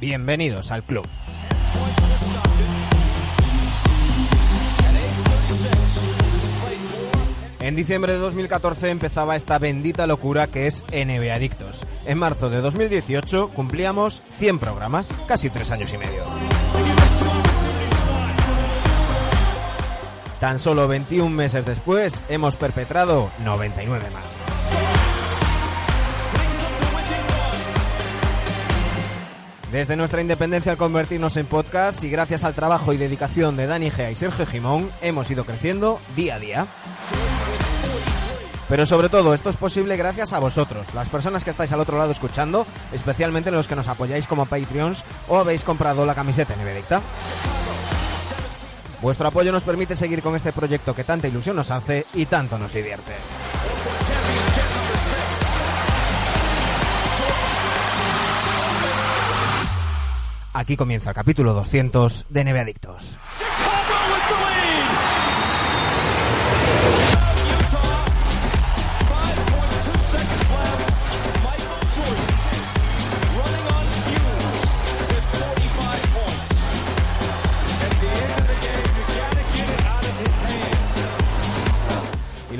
Bienvenidos al club. En diciembre de 2014 empezaba esta bendita locura que es NBA Adictos. En marzo de 2018 cumplíamos 100 programas, casi tres años y medio. Tan solo 21 meses después hemos perpetrado 99 más. Desde nuestra independencia al convertirnos en podcast y gracias al trabajo y dedicación de Dani Gea y Sergio Jimón, hemos ido creciendo día a día. Pero sobre todo, esto es posible gracias a vosotros, las personas que estáis al otro lado escuchando, especialmente los que nos apoyáis como Patreons o habéis comprado la camiseta en. Vuestro apoyo nos permite seguir con este proyecto que tanta ilusión nos hace y tanto nos divierte. Aquí comienza el capítulo 200 de Neve Adictos.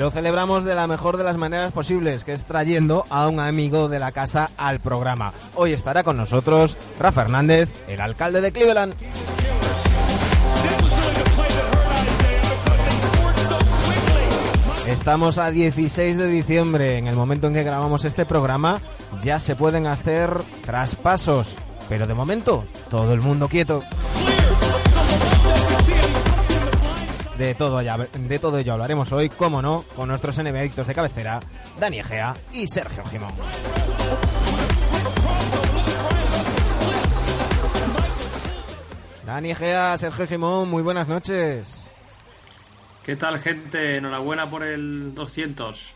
Lo celebramos de la mejor de las maneras posibles, que es trayendo a un amigo de la casa al programa. Hoy estará con nosotros Rafa Hernández, el alcalde de Cleveland. Estamos a 16 de diciembre, en el momento en que grabamos este programa, ya se pueden hacer traspasos, pero de momento todo el mundo quieto. De todo, de todo ello hablaremos hoy, como no, con nuestros enemigos de cabecera, Dani Egea y Sergio Jimón. Dani Egea, Sergio Jimón, muy buenas noches. ¿Qué tal, gente? Enhorabuena por el 200.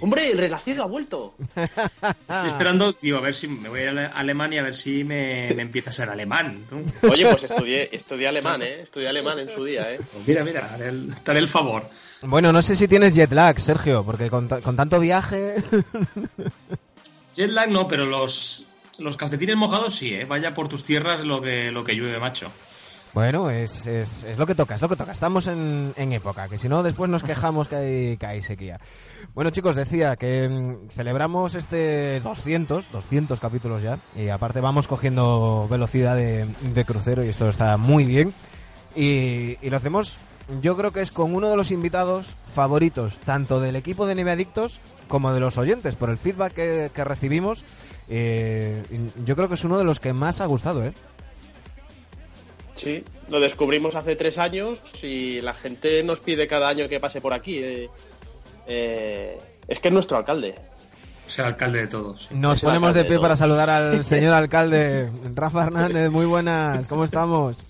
Hombre, el renacido ha vuelto. Estoy esperando, digo, a ver si me voy a Ale- Alemania a ver si me, me empieza a ser alemán. tú. Oye, pues estudié, estudié alemán, ¿eh? Estudié alemán en su día, ¿eh? Pues mira, mira, haré el, te haré el favor. Bueno, no sé si tienes jet lag, Sergio, porque con, con tanto viaje... Jet lag no, pero los, los calcetines mojados sí, ¿eh? Vaya por tus tierras lo que, lo que llueve, macho. Bueno, es, es, es lo que toca, es lo que toca. Estamos en, en época, que si no después nos quejamos que hay, que hay sequía. Bueno, chicos, decía que mm, celebramos este 200, 200 capítulos ya, y aparte vamos cogiendo velocidad de, de crucero y esto está muy bien. Y, y lo hacemos, yo creo que es con uno de los invitados favoritos, tanto del equipo de Neve Adictos como de los oyentes, por el feedback que, que recibimos. eh, yo creo que es uno de los que más ha gustado, ¿eh? Sí, lo descubrimos hace tres años y la gente nos pide cada año que pase por aquí. eh. Eh, es que es nuestro alcalde. Ser alcalde de todos. sí. Nos Es ponemos de pie para saludar al señor alcalde Rafa Hernández. Muy buenas, ¿cómo estamos?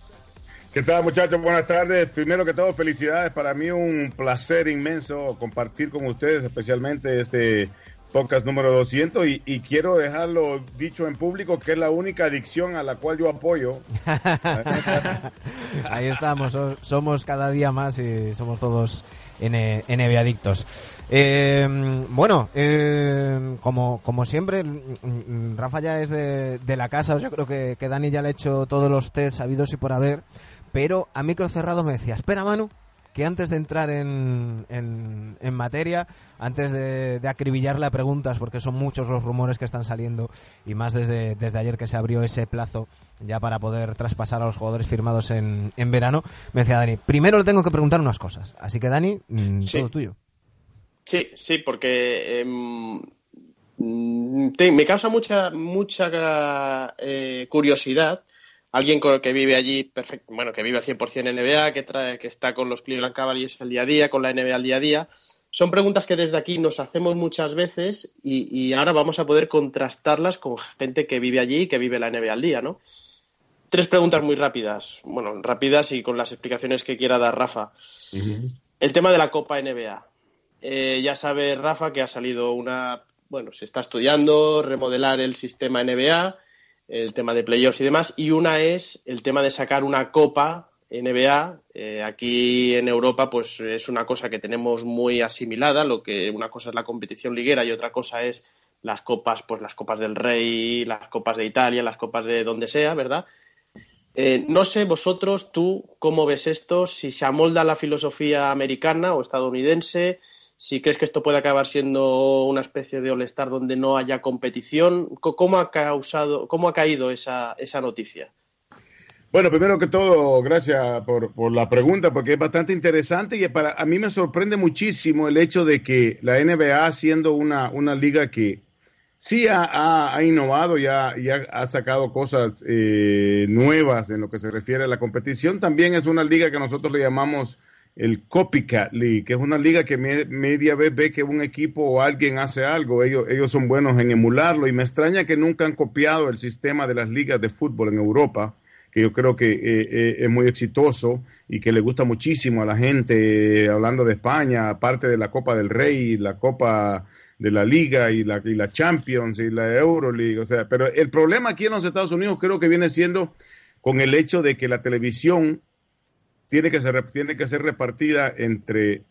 ¿Qué tal muchachos? Buenas tardes. Primero que todo, felicidades. Para mí un placer inmenso compartir con ustedes, especialmente este podcast número 200 y, y quiero dejarlo dicho en público que es la única adicción a la cual yo apoyo. Ahí estamos, so- somos cada día más y somos todos N- NB adictos. Eh, bueno, eh, como, como siempre, mm, mm, Rafa ya es de, de la casa, yo creo que, que Dani ya le ha hecho todos los test sabidos y por haber, pero a micro cerrado me decía, espera Manu, que antes de entrar en, en, en materia, antes de, de acribillarle a preguntas, porque son muchos los rumores que están saliendo, y más desde, desde ayer que se abrió ese plazo ya para poder traspasar a los jugadores firmados en, en verano, me decía Dani, primero le tengo que preguntar unas cosas. Así que Dani, mm, Sí. todo tuyo. Sí, sí, porque em, mm, te- me causa mucha, mucha eh, curiosidad. Alguien con- que vive allí, perfecto, bueno, que vive al 100% en NBA, que, trae, que está con los Cleveland Cavaliers al día a día, con la NBA al día a día. son preguntas que desde aquí nos hacemos muchas veces y, ahora vamos a poder contrastarlas con gente que vive allí y que vive la NBA al día, ¿no? Tres preguntas muy rápidas, bueno, rápidas y con las explicaciones que quiera dar Rafa. El tema de la Copa NBA. Eh, ya sabe Rafa que ha salido una, bueno, se está estudiando remodelar el sistema NBA, el tema de playoffs y demás, y una es el tema de sacar una Copa NBA. Eh, aquí en Europa, pues es una cosa que tenemos muy asimilada. Lo que una cosa es la competición liguera y otra cosa es las copas, pues las copas del Rey, las copas de Italia, las copas de donde sea, ¿verdad? Eh, no sé vosotros, tú, cómo ves esto, si se amolda la filosofía americana o estadounidense, si crees que esto puede acabar siendo una especie de all donde no haya competición, ¿cómo ha causado, cómo ha caído esa, esa noticia? Bueno, primero que todo, gracias por, la pregunta, porque es bastante interesante y para a mí me sorprende muchísimo el hecho de que la NBA, siendo una, una liga que sí ha, ha, innovado y ha, ha, sacado cosas eh, nuevas en lo que se refiere a la competición, también es una liga que nosotros le llamamos el Copycat League, que es una liga que media vez ve que un equipo o alguien hace algo, ellos, ellos son buenos en emularlo. Y me extraña que nunca han copiado el sistema de las ligas de fútbol en Europa que yo creo que eh, eh, es muy exitoso y que le gusta muchísimo a la gente, hablando de España, aparte de la Copa del Rey, la Copa de la Liga y la, y la Champions y la Euroleague, o sea, pero el problema aquí en los Estados Unidos creo que viene siendo con el hecho de que la televisión tiene que ser, tiene que ser repartida entre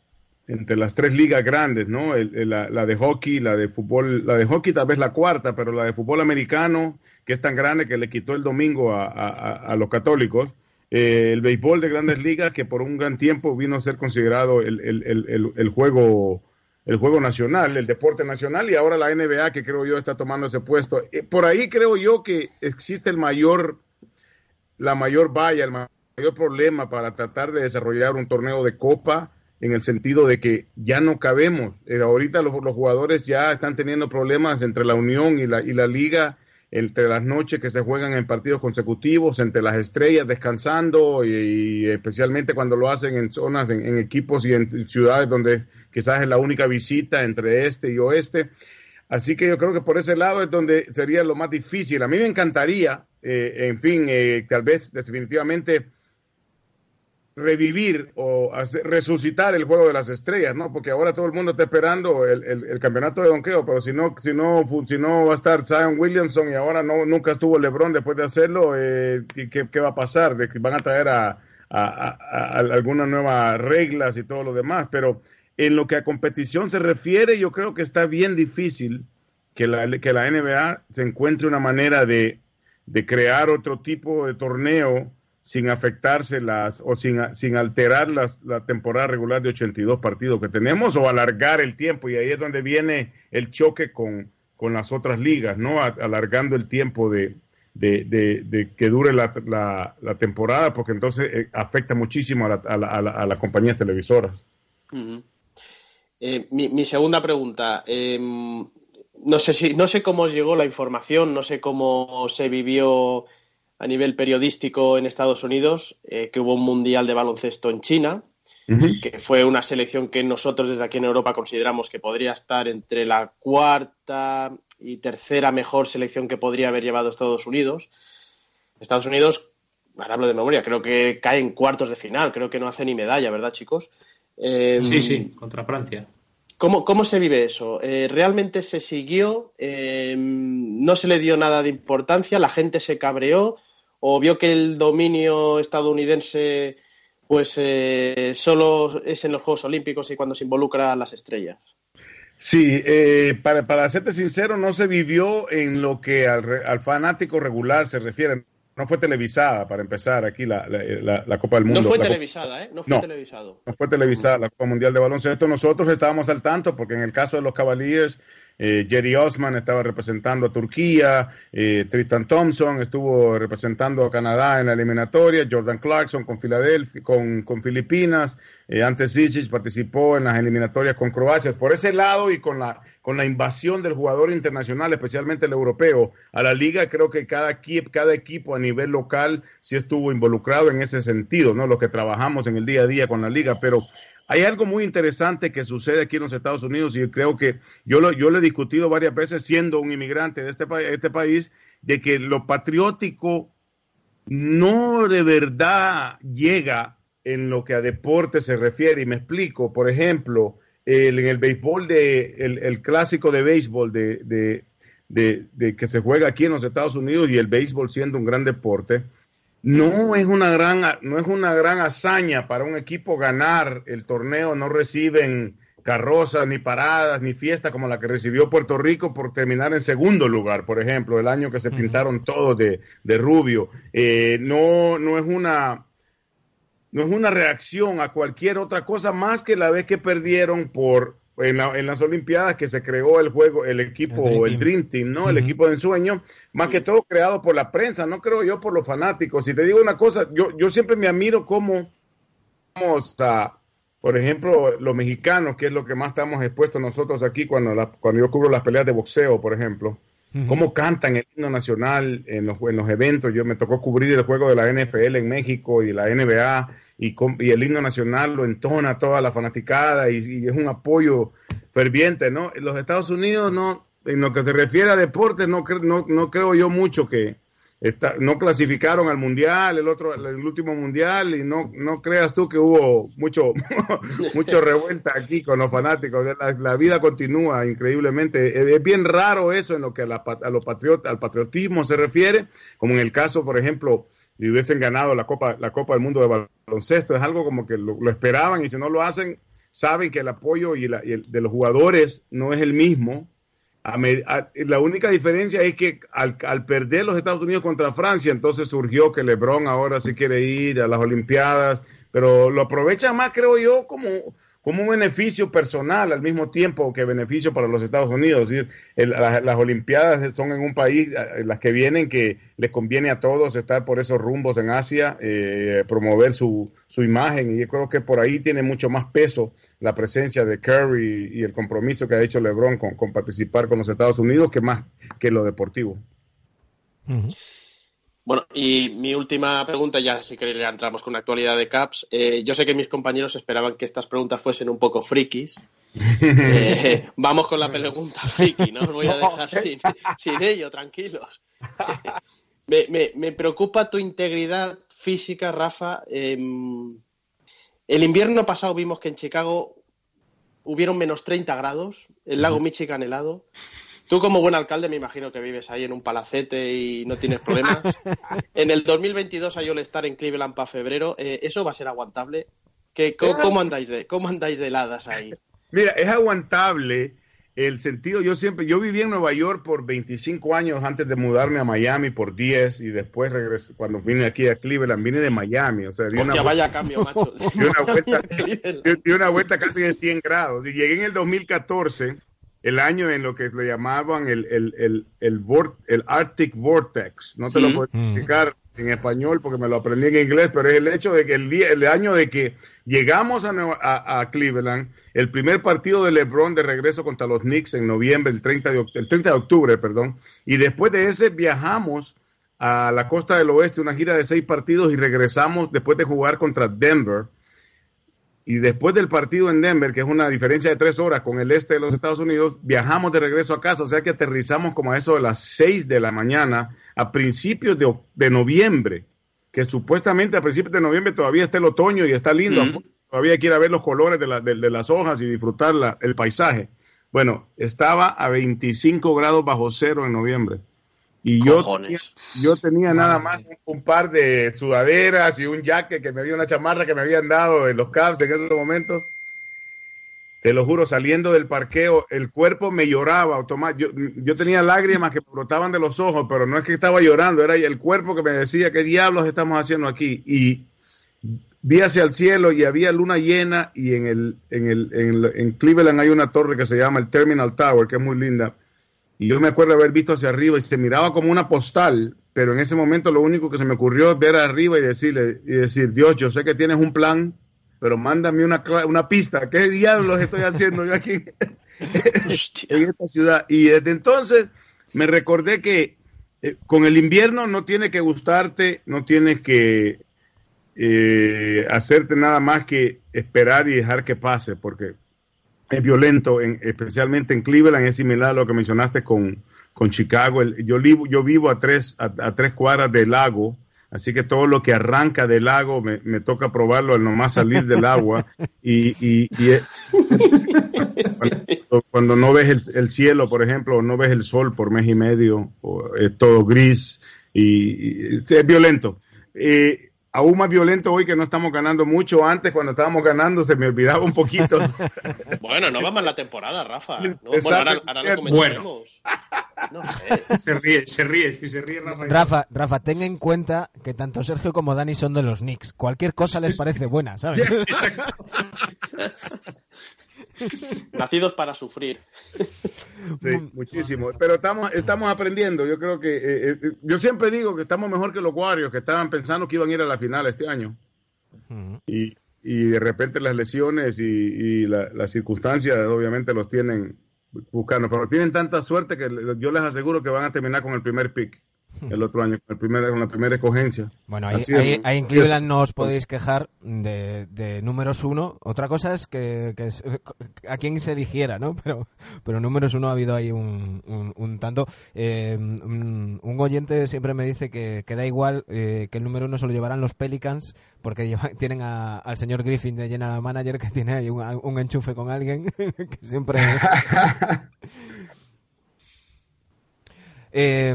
entre las tres ligas grandes, ¿no? la, de hockey, la de fútbol, la de hockey tal vez la cuarta, pero la de fútbol americano, que es tan grande que le quitó el domingo a, los católicos. Eh, el béisbol de grandes ligas, que por un gran tiempo vino a ser considerado el, juego el juego nacional, el deporte nacional, y ahora la NBA, que creo yo está tomando ese puesto. Eh, por ahí creo yo que existe el mayor, la mayor valla, el mayor problema para tratar de desarrollar un torneo de copa en el sentido de que ya no cabemos. Eh, ahorita los, jugadores ya están teniendo problemas entre la Unión y la, y la Liga, entre las noches que se juegan en partidos consecutivos, entre las estrellas descansando y, especialmente cuando lo hacen en zonas, en, equipos y en ciudades donde quizás es la única visita entre este y oeste. Así que yo creo que por ese lado es donde sería lo más difícil. A mí me encantaría, eh, en fin, eh, tal vez definitivamente revivir o resucitar el juego de las estrellas, ¿no? Porque ahora todo el mundo está esperando el, el, campeonato de donqueo, pero si no, si no, si no va a estar Zion Williamson y ahora no, nunca estuvo LeBron después de hacerlo, eh, ¿qué, ¿qué, va a pasar? De que van a traer a, a, algunas nuevas reglas y todo lo demás, pero en lo que a competición se refiere, yo creo que está bien difícil que la, que la NBA se encuentre una manera de, de crear otro tipo de torneo sin afectarse las o sin, sin alterar las, la temporada regular de 82 partidos que tenemos o alargar el tiempo y ahí es donde viene el choque con, con las otras ligas, ¿no? alargando el tiempo de, de, de, que dure la, la, temporada porque entonces eh, afecta muchísimo a, la, a, a, las compañías televisoras. Eh, mi, mi, segunda pregunta. Em, no sé si no sé cómo llegó la información, no sé cómo se vivió a nivel periodístico en Estados Unidos, eh, que hubo un mundial de baloncesto en China, que fue una selección que nosotros desde aquí en Europa consideramos que podría estar entre la cuarta y tercera mejor selección que podría haber llevado Estados Unidos. Estados Unidos, ahora hablo de memoria, creo que cae en cuartos de final, creo que no hace ni medalla, ¿verdad, chicos? Em, sí, sí, contra Francia. ¿Cómo, ¿Cómo, se vive eso? Eh, ¿Realmente se siguió? Em, ¿No se le dio nada de importancia? ¿La gente se cabreó? O vio que el dominio estadounidense pues eh, solo es en los Juegos Olímpicos y cuando se involucra a las estrellas. Sí, eh, para, para serte sincero, no se vivió en lo que al, fanático regular se refiere. No fue televisada, para empezar, aquí la, la, Copa del Mundo. No fue televisada, ¿eh? No fue televisado. No fue televisada la Copa Mundial de Baloncesto. Nosotros estábamos al tanto porque en el caso de los Cavaliers eh, Jerry Osman estaba representando a Turquía, eh, Tristan Thompson estuvo representando a Canadá en la eliminatoria, Jordan Clarkson con Filadelfia, con, con Filipinas, eh, antes Zizic participó en las eliminatorias con Croacia. Por ese lado y con la, con la invasión del jugador internacional, especialmente el europeo, a la liga, creo que cada, cada equipo a nivel local sí estuvo involucrado en ese sentido, ¿no? Los que trabajamos en el día a día con la liga, pero hay algo muy interesante que sucede aquí en los Estados Unidos y creo que yo lo, yo lo he discutido varias veces siendo un inmigrante de este, este país, de que lo patriótico no de verdad llega en lo que a deporte se refiere. Y me explico, por ejemplo, el, en el béisbol, de, el, clásico de béisbol de, de, que se juega aquí en los Estados Unidos y el béisbol siendo un gran deporte, no es una gran, no es una gran hazaña para un equipo ganar el torneo, no reciben carrozas, ni paradas, ni fiesta como la que recibió Puerto Rico por terminar en segundo lugar, por ejemplo, el año que se pintaron todos de, rubio. Eh, no, no es una no es una reacción a cualquier otra cosa más que la vez que perdieron por en, las Olimpiadas que se creó el juego, el equipo, el Dream, Team, ¿no? El equipo de ensueño, más que todo creado por la prensa, no creo yo por los fanáticos. Si te digo una cosa, yo, yo siempre me admiro cómo, vamos a, por ejemplo, los mexicanos, que es lo que más estamos expuestos nosotros aquí cuando, cuando yo cubro las peleas de boxeo, por ejemplo, cómo cantan el himno nacional en los, en los eventos. Yo me tocó cubrir el juego de la NFL en México y la NBA y, y el himno nacional lo entona toda la fanaticada y, es un apoyo ferviente, ¿no? En los Estados Unidos, no, en lo que se refiere a deportes, no, no, no creo yo mucho que, no clasificaron al mundial, el otro, el último mundial, y no, no creas tú que hubo mucho, mucho revuelta aquí con los fanáticos. La, vida continúa increíblemente. Es bien raro eso en lo que a, la, a lo patriot, al patriotismo se refiere, como en el caso, por ejemplo, si hubiesen ganado la Copa, la Copa del Mundo de baloncesto, es algo como que lo, esperaban y si no lo hacen, saben que el apoyo y, la, y el, de los jugadores no es el mismo la única diferencia es que al, al, perder los Estados Unidos contra Francia, entonces surgió que LeBron ahora sí quiere ir a las Olimpiadas, pero lo aprovecha más, creo yo, como como un beneficio personal al mismo tiempo que beneficio para los Estados Unidos. Es decir, las Olimpiadas son en un país, en las que vienen, que les conviene a todos estar por esos rumbos en Asia, eh, promover su, su imagen, y yo creo que por ahí tiene mucho más peso la presencia de Curry y el compromiso que ha hecho LeBron con, participar con los Estados Unidos que más que lo deportivo. Bueno, y mi última pregunta, ya si queréis le entramos con la actualidad de Caps. Eh, yo sé que mis compañeros esperaban que estas preguntas fuesen un poco frikis. Eh, vamos con la pregunta friki, no os voy a dejar sin, ello, tranquilos. me, preocupa tu integridad física, Rafa. Em, el invierno pasado vimos que en Chicago hubieron menos 30 grados, el lago Michigan helado. Tú como buen alcalde me imagino que vives ahí en un palacete y no tienes problemas. en el 2022 hay All-Star en Cleveland para febrero. Eh, ¿Eso va a ser aguantable? ¿Qué, cómo, andáis de, ¿Cómo andáis de heladas ahí? Mira, es aguantable el sentido, yo siempre, yo viví en Nueva York por 25 años antes de mudarme a Miami por 10 y después regresé, cuando vine aquí a Cleveland, vine de Miami, o sea, di una, vaya cambio, macho. Di una, vuelta, di una vuelta casi de 100 grados y llegué en el 2014 el año en lo que le llamaban el, el, el, el, el Arctic Vortex. No te lo puedo mm. explicar en español porque me lo aprendí en inglés, pero es el hecho de que el, día, el año de que llegamos a, a, Cleveland, el primer partido de LeBron de regreso contra los Knicks en noviembre, el 30 de, el 30 de octubre, perdón, y después de ese viajamos a la costa del oeste, una gira de seis partidos y regresamos después de jugar contra Denver y después del partido en Denver, que es una diferencia de tres horas con el este de los Estados Unidos, viajamos de regreso a casa, o sea que aterrizamos como a eso de las seis de la mañana a principios de, noviembre, que supuestamente a principios de noviembre todavía está el otoño y está lindo, todavía quiere ver los colores de, de, las hojas y disfrutar el paisaje. Bueno, estaba a 25 grados bajo cero en noviembre. Y yo, yo tenía nada más un par de sudaderas y un jacket que me había una chamarra que me habían dado en los Cavs en esos momentos. Te lo juro, saliendo del parqueo, el cuerpo me lloraba automático. Yo, yo, tenía lágrimas que brotaban de los ojos, pero no es que estaba llorando, era el cuerpo que me decía, ¿qué diablos estamos haciendo aquí? Y vi hacia el cielo y había luna llena y en, el, en, el, en, en Cleveland hay una torre que se llama el Terminal Tower, que es muy linda y yo me acuerdo haber visto hacia arriba y se miraba como una postal, pero en ese momento lo único que se me ocurrió es ver arriba y decirle, y decir, Dios, yo sé que tienes un plan, pero mándame una, una pista. ¿Qué diablos estoy haciendo yo aquí en esta ciudad? Y desde entonces me recordé que eh, con el invierno no tiene que gustarte, no tienes que eh, hacerte nada más que esperar y dejar que pase, porque es violento, en, especialmente en Cleveland, es similar a lo que mencionaste con, con Chicago. yo, vivo, yo vivo a tres, a, tres cuadras del lago, así que todo lo que arranca del lago me, me toca probarlo al nomás salir del agua. Y, y, cuando, no ves el, cielo, por ejemplo, o no ves el sol por mes y medio, o es todo gris y, es violento. Eh, aún más violento hoy que no estamos ganando mucho. Antes, cuando estábamos ganando, se me olvidaba un poquito. bueno, no va mal la temporada, Rafa. bueno, Se ríe, se ríe, se ríe Rafa. Rafa, Rafa, ten en cuenta que tanto Sergio como Dani son de los Knicks. Cualquier cosa les parece buena, ¿sabes? Nacidos para sufrir. Sí, muchísimo. Pero estamos, estamos aprendiendo. Yo creo que. Eh, eh, yo siempre digo que estamos mejor que los Warriors, que estaban pensando que iban a ir a la final este año. y, y, de repente las lesiones y, las circunstancias, obviamente, los tienen buscando. Pero tienen tanta suerte que yo les aseguro que van a terminar con el primer pick el otro año, con, el la primera escogencia. Bueno, ahí, ahí, en Cleveland no os podéis quejar de, de números uno. Otra cosa es que, a quién se eligiera, ¿no? Pero, pero números uno ha habido ahí un, un, tanto. Eh, un, oyente siempre me dice que, que da igual eh, que el número uno se lo llevarán los Pelicans porque tienen al señor Griffin de general manager que tiene ahí un, un enchufe con alguien que siempre... Eh,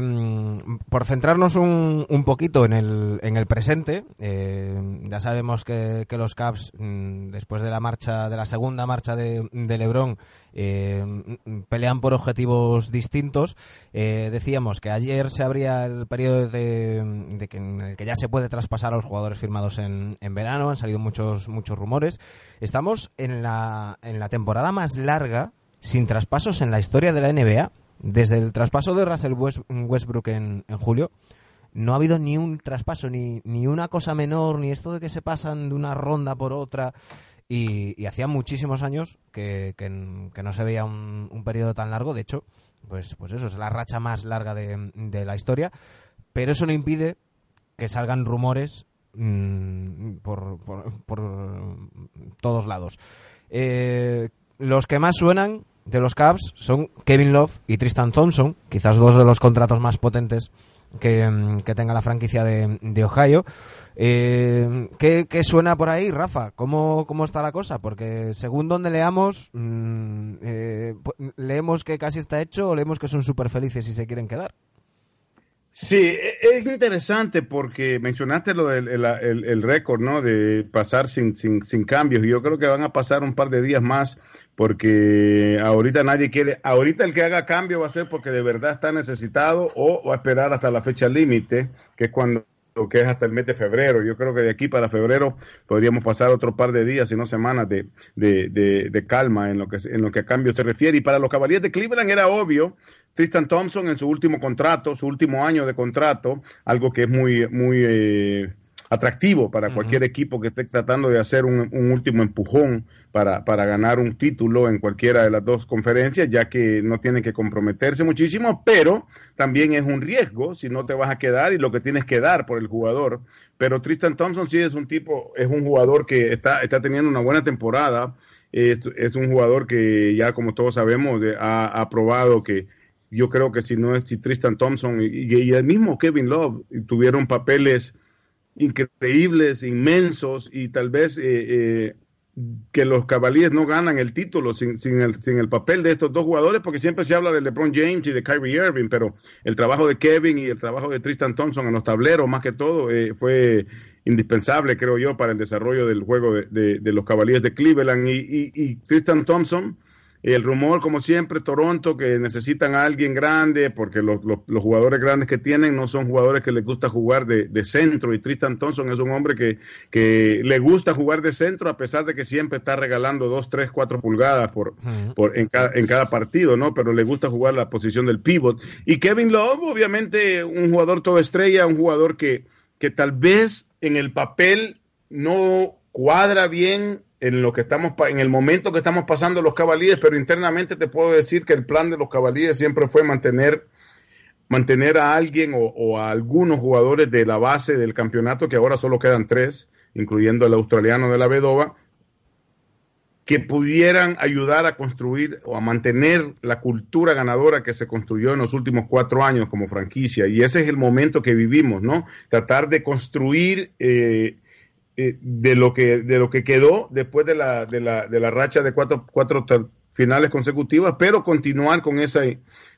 por centrarnos un, un, poquito en el, en el presente, eh, ya sabemos que, que los Caps, mm, después de la marcha, de la segunda marcha de, de LeBron, eh, pelean por objetivos distintos. Eh, decíamos que ayer se abría el periodo de, de en el que ya se puede traspasar a los jugadores firmados en, en verano, han salido muchos, muchos rumores. Estamos en la, en la temporada más larga sin traspasos en la historia de la NBA desde el traspaso de Russell Westbrook en, julio, no ha habido ni un traspaso, ni, ni una cosa menor, ni esto de que se pasan de una ronda por otra. Y, hacía muchísimos años que, no se veía un, periodo tan largo. De hecho, pues, pues eso es la racha más larga de, la historia. Pero eso no impide que salgan rumores mm, por, por, todos lados. Eh, los que más suenan de los Cavs son Kevin Love y Tristan Thompson, quizás dos de los contratos más potentes que, mm, tenga la franquicia de, Ohio. Eh, ¿qué, suena por ahí, Rafa? ¿Cómo, ¿Cómo está la cosa? Porque según donde leamos, mm, eh, leemos que casi está hecho o leemos que son súper felices y se quieren quedar. Sí, e, es interesante porque mencionaste lo del el, récord, ¿no? De pasar sin, sin, sin, cambios. Y yo creo que van a pasar un par de días más porque ahorita nadie quiere, ahorita el que haga cambio va a ser porque de verdad está necesitado o va a esperar hasta la fecha límite, que es cuando que es hasta el mes de febrero. Yo creo que de aquí para febrero podríamos pasar otro par de días, si no semanas, de, de, de, calma en lo, que, en lo que a cambio se refiere. Y para los caballeros de Cleveland era obvio, Tristan Thompson en su último contrato, su último año de contrato, algo que es muy, muy eh, atractivo para cualquier equipo que esté tratando de hacer un, último empujón para, para, ganar un título en cualquiera de las dos conferencias, ya que no tiene que comprometerse muchísimo, pero también es un riesgo si no te vas a quedar y lo que tienes que dar por el jugador. Pero Tristan Thompson sí es un tipo, es un jugador que está, está teniendo una buena temporada. Es, es un jugador que ya como todos sabemos ha, ha probado que yo creo que si no es si Tristan Thompson y, y el mismo Kevin Love tuvieron papeles increíbles, inmensos y tal vez eh, eh, que los Cavaliers no ganan el título sin, sin, el, sin el papel de estos dos jugadores, porque siempre se habla de LeBron James y de Kyrie Irving, pero el trabajo de Kevin y el trabajo de Tristan Thompson en los tableros, más que todo, eh, fue indispensable, creo yo, para el desarrollo del juego de, de, los Cavaliers de Cleveland. Y, y Tristan Thompson el rumor, como siempre, Toronto, que necesitan a alguien grande, porque los, jugadores grandes que tienen no son jugadores que les gusta jugar de, centro. Y Tristan Thompson es un hombre que, que, le gusta jugar de centro, a pesar de que siempre está regalando dos, tres, cuatro pulgadas por, por en, cada, en cada partido, ¿no? Pero le gusta jugar la posición del pivot. Y Kevin Love, obviamente, un jugador todo estrella, un jugador que, que tal vez en el papel no cuadra bien en lo que estamos en el momento que estamos pasando los cabalíes, pero internamente te puedo decir que el plan de los cabalíes siempre fue mantener mantener a alguien o, a algunos jugadores de la base del campeonato, que ahora solo quedan tres, incluyendo el australiano de la Vedova, que pudieran ayudar a construir o a mantener la cultura ganadora que se construyó en los últimos cuatro años como franquicia. Y ese es el momento que vivimos, ¿no? Tratar de construir eh, eh, de, lo que, de lo que quedó después de la, de la, de la racha de cuatro, cuatro finales consecutivas, pero continuar con esa,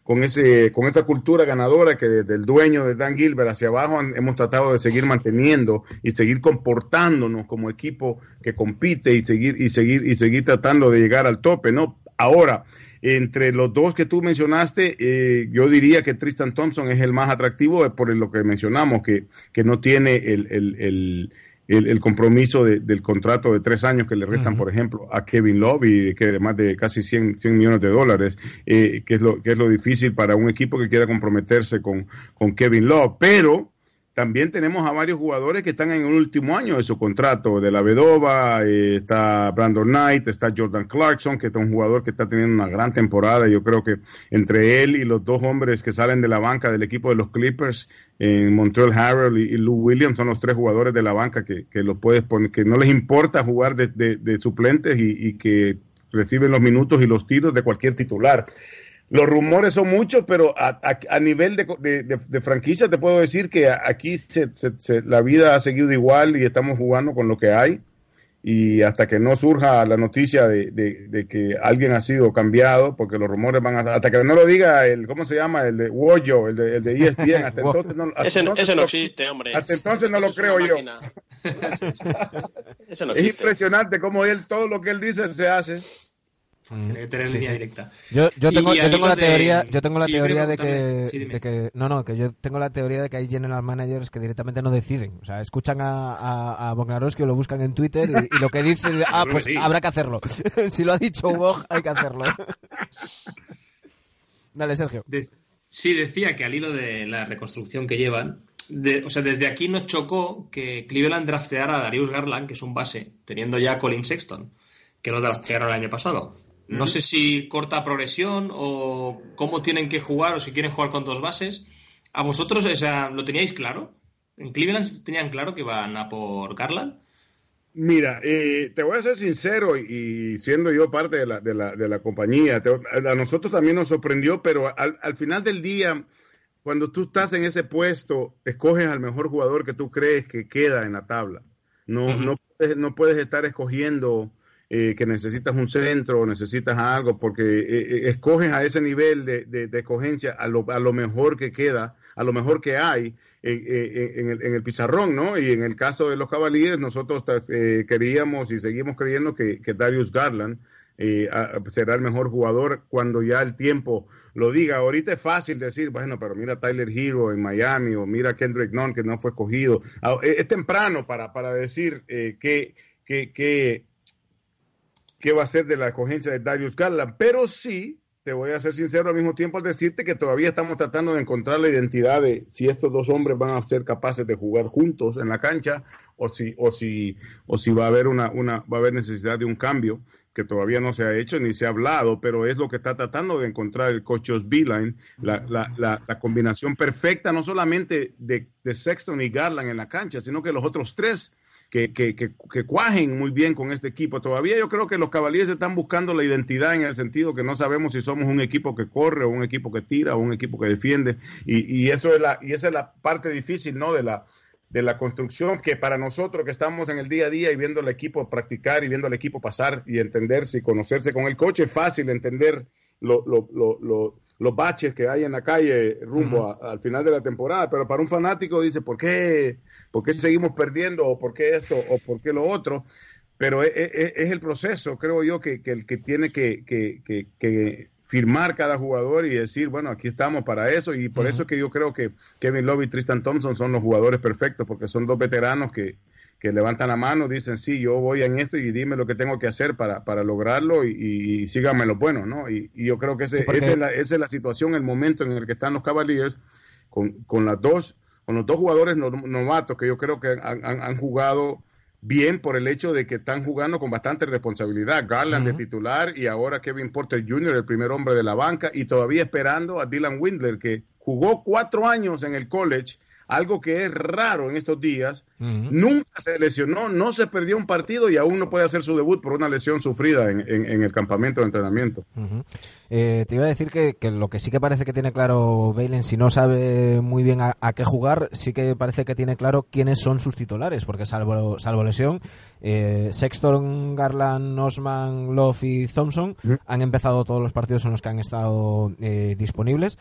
con ese, con esa cultura ganadora que desde el dueño de Dan Gilbert hacia abajo hemos tratado de seguir manteniendo y seguir comportándonos como equipo que compite y seguir, y seguir, y seguir tratando de llegar al tope, ¿no? Ahora, entre los dos que tú mencionaste, eh, yo diría que Tristan Thompson es el más atractivo por lo que mencionamos, que, que no tiene el, el el, compromiso del contrato de tres años que le restan, por ejemplo, a Kevin Love y que de más de casi 100, 100 millones de dólares, eh, que, es lo, que es lo difícil para un equipo que quiera comprometerse con, con Kevin Love. Pero también tenemos a varios jugadores que están en el último año de su contrato. De la Vedova, eh, está Brandon Knight, está Jordan Clarkson, que es un jugador que está teniendo una gran temporada. Yo creo que entre él y los dos hombres que salen de la banca del equipo de los Clippers, en Montreal Harrell y, Lou Williams, son los tres jugadores de la banca que, que lo puedes poner, que no les importa jugar de, suplentes y, y que reciben los minutos y los tiros de cualquier titular. Los rumores son muchos, pero a, a, nivel de, de, franquicia te puedo decir que aquí se, la vida ha seguido igual y estamos jugando con lo que hay. Y hasta que no surja la noticia de, que alguien ha sido cambiado, porque los rumores van a... Hasta que no lo diga el... ¿Cómo se llama? El de Wojo, el de, el de ESPN. Hasta entonces no, ese, no existe, hombre. Hasta entonces no lo creo yo. es impresionante cómo él, todo lo que él dice se hace. Tiene que tener línea directa. Yo, yo tengo, yo tengo la teoría, yo tengo la teoría de que, de que, no, no, que yo tengo la teoría de que hay general managers que directamente no deciden. O sea, escuchan a, a, a Bognarowski o lo buscan en Twitter y, lo que dice, ah, pues habrá que hacerlo. si lo ha dicho Bog, hay que hacerlo. Dale, Sergio. sí, decía que al hilo de la reconstrucción que llevan, o sea, desde aquí nos chocó que Cleveland drafteara a Darius Garland, que es un base, teniendo ya a Colin Sexton, que lo draftearon el año pasado. No sé si corta progresión o cómo tienen que jugar o si quieren jugar con dos bases. ¿A vosotros o lo teníais claro? ¿En Cleveland tenían claro que iban a por Garland? Mira, eh, te voy a ser sincero y, siendo yo parte de la, de la, de la compañía, a nosotros también nos sorprendió, pero al, al, final del día, cuando tú estás en ese puesto, escoges al mejor jugador que tú crees que queda en la tabla. No, no, no puedes estar escogiendo eh, que necesitas un centro o necesitas algo, porque eh, eh, escoges a ese nivel de, de, escogencia a lo, a lo, mejor que queda, a lo mejor que hay en, el, en, el, pizarrón, ¿no? Y en el caso de los Cavaliers, nosotros queríamos y seguimos creyendo que, que Darius Garland será el mejor jugador cuando ya el tiempo lo diga. Ahorita es fácil decir, bueno, pero mira Tyler Hero en Miami o mira Kendrick Nunn que no fue escogido. Ah, es, temprano para, para decir que, que, que qué va a ser de la escogencia de Darius Garland, pero sí, te voy a ser sincero al mismo tiempo al decirte que todavía estamos tratando de encontrar la identidad de si estos dos hombres van a ser capaces de jugar juntos en la cancha o si, o si, o si va a haber una, una, va a haber necesidad de un cambio que todavía no se ha hecho ni se ha hablado, pero es lo que está tratando de encontrar el coach Beeline, la, la, la, la, combinación perfecta no solamente de, de Sexton y Garland en la cancha, sino que los otros tres que, que, que, cuajen muy bien con este equipo. Todavía yo creo que los Cavaliers están buscando la identidad en el sentido que no sabemos si somos un equipo que corre o un equipo que tira o un equipo que defiende. Y, y eso es la, y esa es la parte difícil, ¿no? De la, de la construcción que para nosotros que estamos en el día a día y viendo el equipo practicar y viendo el equipo pasar y entenderse y conocerse con el coche, es fácil entender lo, lo, lo, los baches que hay en la calle rumbo al final de la temporada, pero para un fanático dice, ¿por qué? ¿Por qué seguimos perdiendo? ¿O por qué esto? ¿O por qué lo otro? Pero es, el proceso, creo yo, que, el que tiene que, que, firmar cada jugador y decir, bueno, aquí estamos para eso. Y por eso que yo creo que Kevin Love y Tristan Thompson son los jugadores perfectos, porque son dos veteranos que, que levantan la mano, dicen, sí, yo voy en esto y dime lo que tengo que hacer para, para lograrlo y, y, síganme lo bueno, ¿no? Y, yo creo que ese, esa, es la, esa, es la, situación, el momento en el que están los Cavaliers con, con las dos, con los dos jugadores novatos que yo creo que han, han, jugado bien por el hecho de que están jugando con bastante responsabilidad. Garland de titular y ahora Kevin Porter Jr., el primer hombre de la banca, y todavía esperando a Dylan Windler, que jugó cuatro años en el college algo que es raro en estos días. Nunca se lesionó, no se perdió un partido y aún no puede hacer su debut por una lesión sufrida en, el campamento de entrenamiento. Eh, te iba a decir que, lo que sí que parece que tiene claro Balen, si no sabe muy bien a, qué jugar, sí que parece que tiene claro quiénes son sus titulares, porque salvo, salvo lesión, eh, Sexton, Garland, Osman, Love y Thompson han empezado todos los partidos en los que han estado eh, disponibles,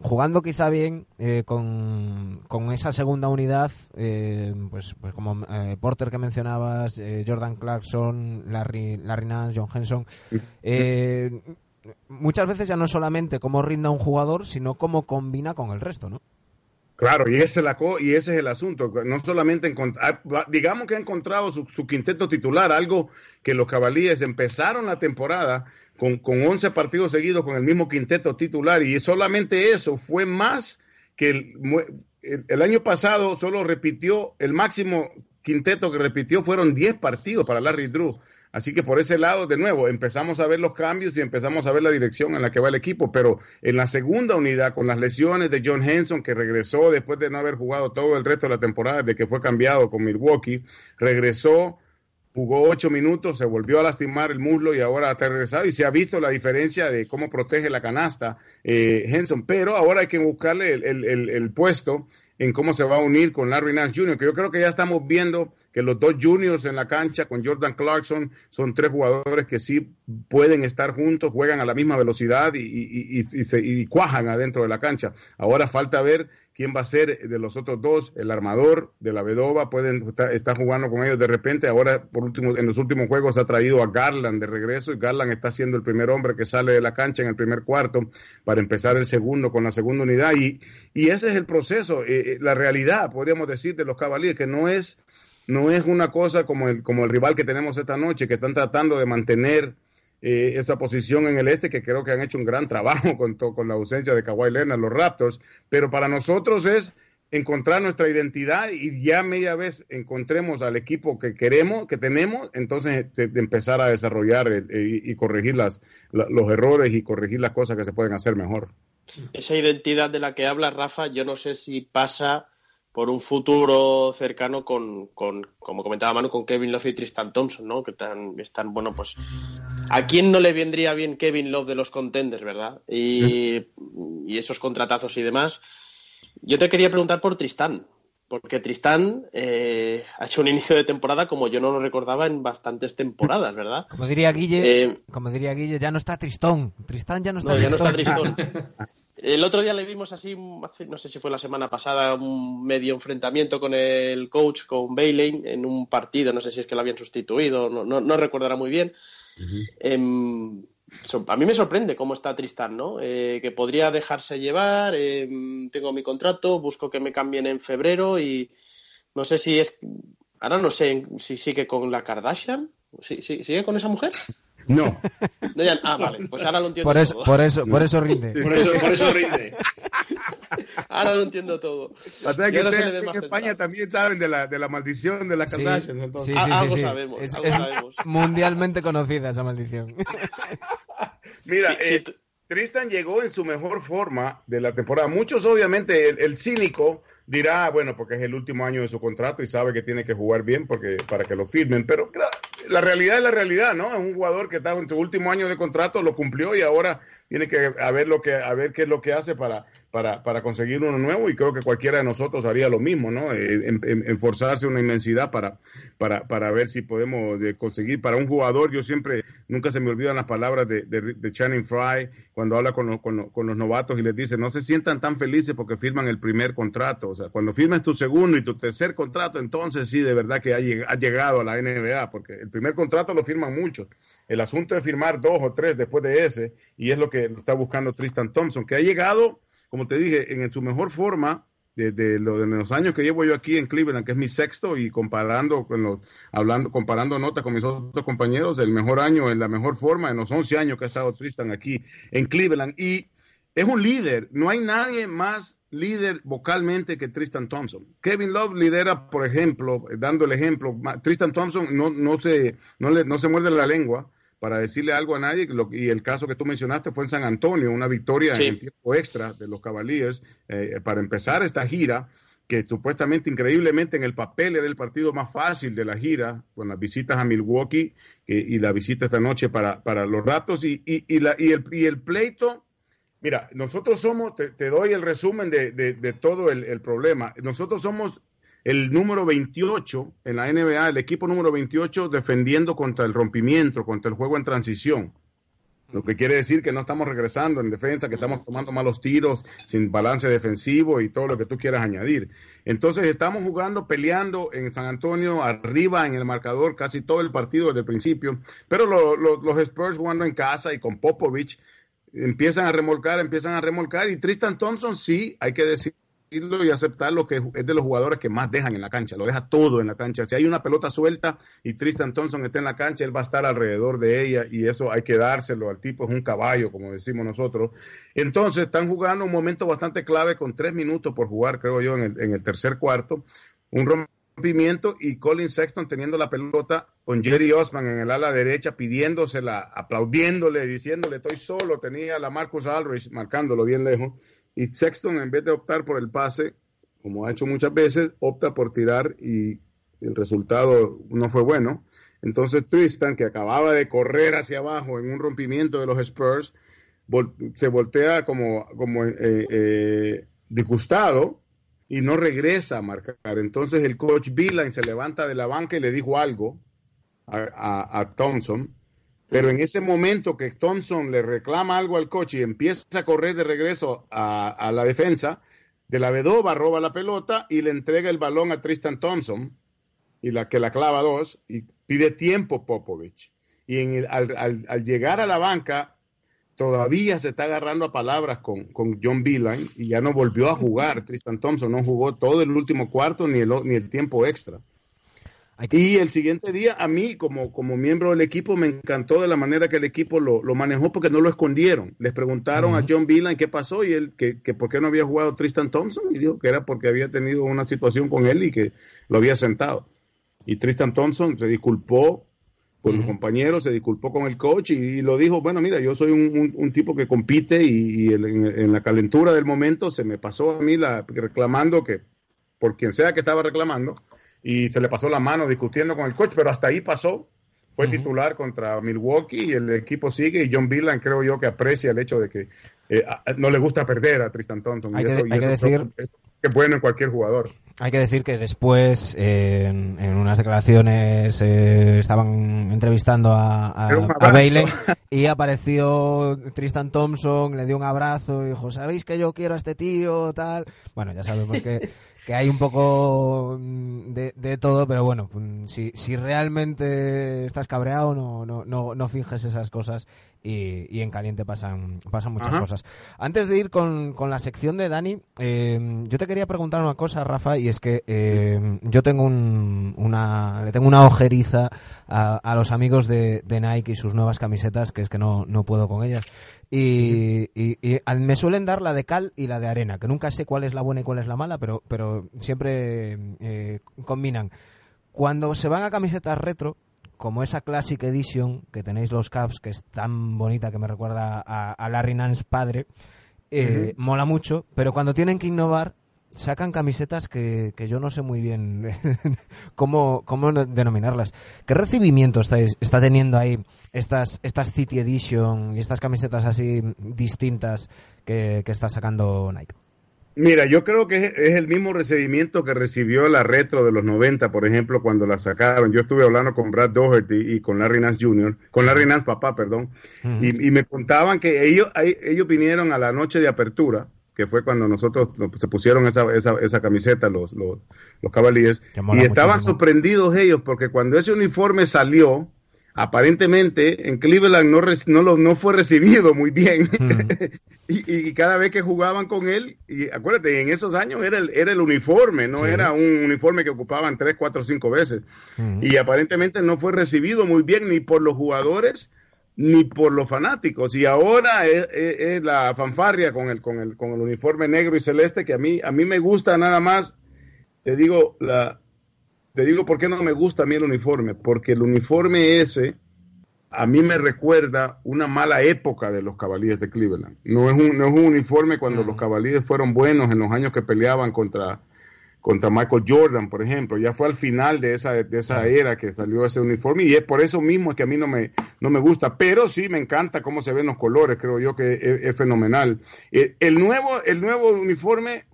jugando quizá bien con, con, esa segunda unidad, pues, pues como Porter que mencionabas, Jordan Clarkson, Larry, Larry Nance, John Henson muchas veces ya no solamente cómo rinda un jugador, sino cómo combina con el resto, ¿no? Claro, y ese, la y ese es el asunto. No solamente ah, digamos que ha encontrado su, quinteto titular, algo que los cabalíes empezaron la temporada con, con 11 partidos seguidos con el mismo quinteto titular, y solamente eso fue más que el, el año pasado solo repitió, el máximo quinteto que repitió fueron 10 partidos para Larry Drew. Así que por ese lado, de nuevo, empezamos a ver los cambios y empezamos a ver la dirección en la que va el equipo. Pero en la segunda unidad, con las lesiones de John Henson, que regresó después de no haber jugado todo el resto de la temporada, de que fue cambiado con Milwaukee, regresó, jugó ocho minutos, se volvió a lastimar el muslo y ahora ha regresado. Y se ha visto la diferencia de cómo protege la canasta eh, Henson. Pero ahora hay que buscarle el, puesto en cómo se va a unir con Larry Nance Jr., que yo creo que ya estamos viendo que los dos juniors en la cancha con Jordan Clarkson son tres jugadores que sí pueden estar juntos, juegan a la misma velocidad y, se, cuajan adentro de la cancha. Ahora falta ver quién va a ser de los otros dos, el armador de la Vedova, pueden estar, jugando con ellos de repente. Ahora, por último, en los últimos juegos ha traído a Garland de regreso y Garland está siendo el primer hombre que sale de la cancha en el primer cuarto para empezar el segundo con la segunda unidad. Y, y ese es el proceso, eh, eh, la realidad, podríamos decir, de los Cavaliers, que no es no es una cosa como el, como el rival que tenemos esta noche, que están tratando de mantener eh, esa posición en el este, que creo que han hecho un gran trabajo con, con la ausencia de Kawhi Leonard, los Raptors, pero para nosotros es encontrar nuestra identidad y ya media vez encontremos al equipo que queremos, que tenemos, entonces empezar a desarrollar y, corregir las, los errores y corregir las cosas que se pueden hacer mejor. Esa identidad de la que habla Rafa, yo no sé si pasa por un futuro cercano con, con, como comentaba Manu, con Kevin Love y Tristan Thompson, ¿no? Que están, están, bueno, pues a quién no le vendría bien Kevin Love de los contenders, ¿verdad? Y, y esos contratazos y demás. Yo te quería preguntar por Tristan, porque Tristán eh, ha hecho un inicio de temporada como yo no lo recordaba en bastantes temporadas, ¿verdad? Como diría Guille, eh, como diría Guille, ya no está Tristón. Tristán ya no está no, Ya no está Tristón. El otro día le vimos así, no sé si fue la semana pasada, un medio enfrentamiento con el coach, con Bailey, en un partido, no sé si es que lo habían sustituido, no, no, no recordará muy bien a mí me sorprende cómo está Tristán, ¿no? Eh, que podría dejarse llevar, eh, tengo mi contrato, busco que me cambien en febrero y no sé si es... Ahora no sé si sigue con la Kardashian. ¿Sigue con esa mujer? No. ah, vale, pues ahora lo entiendo por eso, todo. Por eso, por eso rinde. Por eso, por eso rinde. ahora lo entiendo todo. que en España también saben de la, de la maldición de la Kardashian. Sí, sí, sí, algo sabemos. Es, mundialmente conocida esa maldición. Mira, eh, Tristan llegó en su mejor forma de la temporada. Muchos, obviamente, el cínico dirá, bueno, porque es el último año de su contrato y sabe que tiene que jugar bien porque para que lo firmen, pero la realidad es la realidad, ¿no? Es un jugador que estaba en su último año de contrato, lo cumplió y ahora tiene que a ver lo que a ver qué es lo que hace para para, para conseguir uno nuevo y creo que cualquiera de nosotros haría lo mismo, ¿no? Eh, en, forzarse una inmensidad para, para, para ver si podemos conseguir para un jugador. Yo siempre, nunca se me olvidan las palabras de, de, Channing Fry cuando habla con, con, con, los novatos y les dice, no se sientan tan felices porque firman el primer contrato. O sea, cuando firmas tu segundo y tu tercer contrato, entonces sí, de verdad que ha, ha llegado a la NBA, porque el primer contrato lo firman muchos. El asunto es firmar dos o tres después de ese, y es lo que está buscando Tristan Thompson, que ha llegado como te dije, en su mejor forma, de, los años que llevo yo aquí en Cleveland, que es mi sexto, y comparando con los, hablando, comparando notas con mis otros compañeros, el mejor año, en la mejor forma, en los 11 años que ha estado Tristan aquí en Cleveland. Y es un líder, no hay nadie más líder vocalmente que Tristan Thompson. Kevin Love lidera, por ejemplo, dando el ejemplo, Tristan Thompson no, no, se, no, le, no se muerde la lengua, para decirle algo a nadie. y el caso que tú mencionaste fue en San Antonio, una victoria en tiempo extra de los Cavaliers eh, para empezar esta gira que supuestamente, increíblemente, en el papel era el partido más fácil de la gira, con las visitas a Milwaukee y la visita esta noche para, para los ratos y, y, la, y, el, y el pleito. Mira, nosotros somos, te, doy el resumen de, todo el, el, problema. Nosotros somos el número 28 en la NBA, el equipo número 28 defendiendo contra el rompimiento, contra el juego en transición. Lo que quiere decir que no estamos regresando en defensa, que estamos tomando malos tiros, sin balance defensivo y todo lo que tú quieras añadir. Entonces estamos jugando, peleando en San Antonio, arriba en el marcador casi todo el partido desde el principio, pero los Spurs jugando en casa y con Popovich empiezan a remolcar, empiezan a remolcar y Tristan Thompson sí, hay que decir y aceptar lo que es de los jugadores que más dejan en la cancha, lo deja todo en la cancha. Si hay una pelota suelta y Tristan Thompson está en la cancha, él va a estar alrededor de ella y eso hay que dárselo al tipo, es un caballo, como decimos nosotros. Entonces están jugando un momento bastante clave con tres minutos por jugar, creo yo, en el, en el tercer cuarto. Un rompimiento y Colin Sexton teniendo la pelota con Jerry Osman en el ala derecha, pidiéndosela, aplaudiéndole, diciéndole estoy solo, tenía la Marcus Aldridge marcándolo bien lejos y Sexton, en vez de optar por el pase, como ha hecho muchas veces, opta por tirar y el resultado no fue bueno. Entonces Tristan, que acababa de correr hacia abajo en un rompimiento de los Spurs, se voltea como, como eh, eh, disgustado y no regresa a marcar. Entonces el coach Beeline se levanta de la banca y le dijo algo a, Thompson pero en ese momento que Thompson le reclama algo al coche y empieza a correr de regreso a, la defensa, de la Vedova roba la pelota y le entrega el balón a Tristan Thompson, y la que la clava dos, y pide tiempo Popovich. Y al, llegar a la banca, todavía se está agarrando a palabras con, John Beeline y ya no volvió a jugar. Tristan Thompson no jugó todo el último cuarto ni el, ni el tiempo extra. Y el siguiente día, a mí, como, como miembro del equipo, me encantó de la manera que el equipo lo, manejó porque no lo escondieron. Les preguntaron a John Villan qué pasó y él que, que por qué no había jugado Tristan Thompson y dijo que era porque había tenido una situación con él y que lo había sentado. Y Tristan Thompson se disculpó con los compañeros, se disculpó con el coach y, lo dijo, bueno, mira, yo soy un, tipo que compite y, en, la calentura del momento se me pasó a mí la, reclamando que, por quien sea que estaba reclamando, y se le pasó la mano discutiendo con el coach, pero hasta ahí pasó. Fue titular contra Milwaukee y el equipo sigue y John Villan creo yo que aprecia el hecho de que eh, no le gusta perder a Tristan Thompson. Hay que, decir que es bueno en cualquier jugador. Hay que decir que después, en, unas declaraciones, eh, estaban entrevistando a, a, a y apareció Tristan Thompson, le dio un abrazo y dijo, ¿sabéis que yo quiero a este tío? tal Bueno, ya sabemos que que hay un poco mm, de, de todo, pero bueno, mm, si, si realmente estás cabreado, no, no, no, no finges esas cosas y, y en caliente pasan, pasan muchas cosas. Antes de ir con, con la sección de Dani, eh, yo te quería preguntar una cosa, Rafa, y es que eh, yo tengo un, una, le tengo una ojeriza a, a los amigos de, de, Nike y sus nuevas camisetas, que es que no, no puedo con ellas. Y, me suelen dar la de cal y la de arena, que nunca sé cuál es la buena y cuál es la mala, pero, pero siempre eh, combinan. Cuando se van a camisetas retro, como esa Classic Edition que tenéis los Caps, que es tan bonita que me recuerda a, Larry Nance padre, eh, mola mucho, pero cuando tienen que innovar, sacan camisetas que, que yo no sé muy bien cómo, cómo denominarlas. ¿Qué recibimiento estáis, está teniendo ahí estas, estas City Edition y estas camisetas así distintas que, que está sacando Nike? Mira, yo creo que es, el mismo recibimiento que recibió la retro de los 90, por ejemplo, cuando la sacaron. Yo estuve hablando con Brad Doherty y con Larry Nance Jr., con Larry Nance papá, perdón, y, y, me contaban que ellos, ellos vinieron a la noche de apertura que fue cuando nosotros se pusieron esa, esa, esa camiseta los, los, los Cavaliers, y estaban sorprendidos ellos porque cuando ese uniforme salió, aparentemente en Cleveland no, no, no fue recibido muy bien. Hmm. y, y, cada vez que jugaban con él, y acuérdate, en esos años era el, era el uniforme, no era un uniforme que ocupaban tres, cuatro, cinco veces. Hmm. Y aparentemente no fue recibido muy bien ni por los jugadores ni por los fanáticos. Y ahora es, la fanfarria con el, con, el, con el uniforme negro y celeste que a mí, a mí me gusta nada más. Te digo, la, te digo por qué no me gusta a mí el uniforme. Porque el uniforme ese a mí me recuerda una mala época de los Cavaliers de Cleveland. No es un, no es un uniforme cuando los Cavaliers fueron buenos en los años que peleaban contra, contra Michael Jordan, por ejemplo. Ya fue al final de esa, de esa era que salió ese uniforme y es por eso mismo que a mí no me, no me gusta. Pero sí me encanta cómo se ven los colores, creo yo que es, fenomenal. Eh, el, nuevo, el nuevo uniforme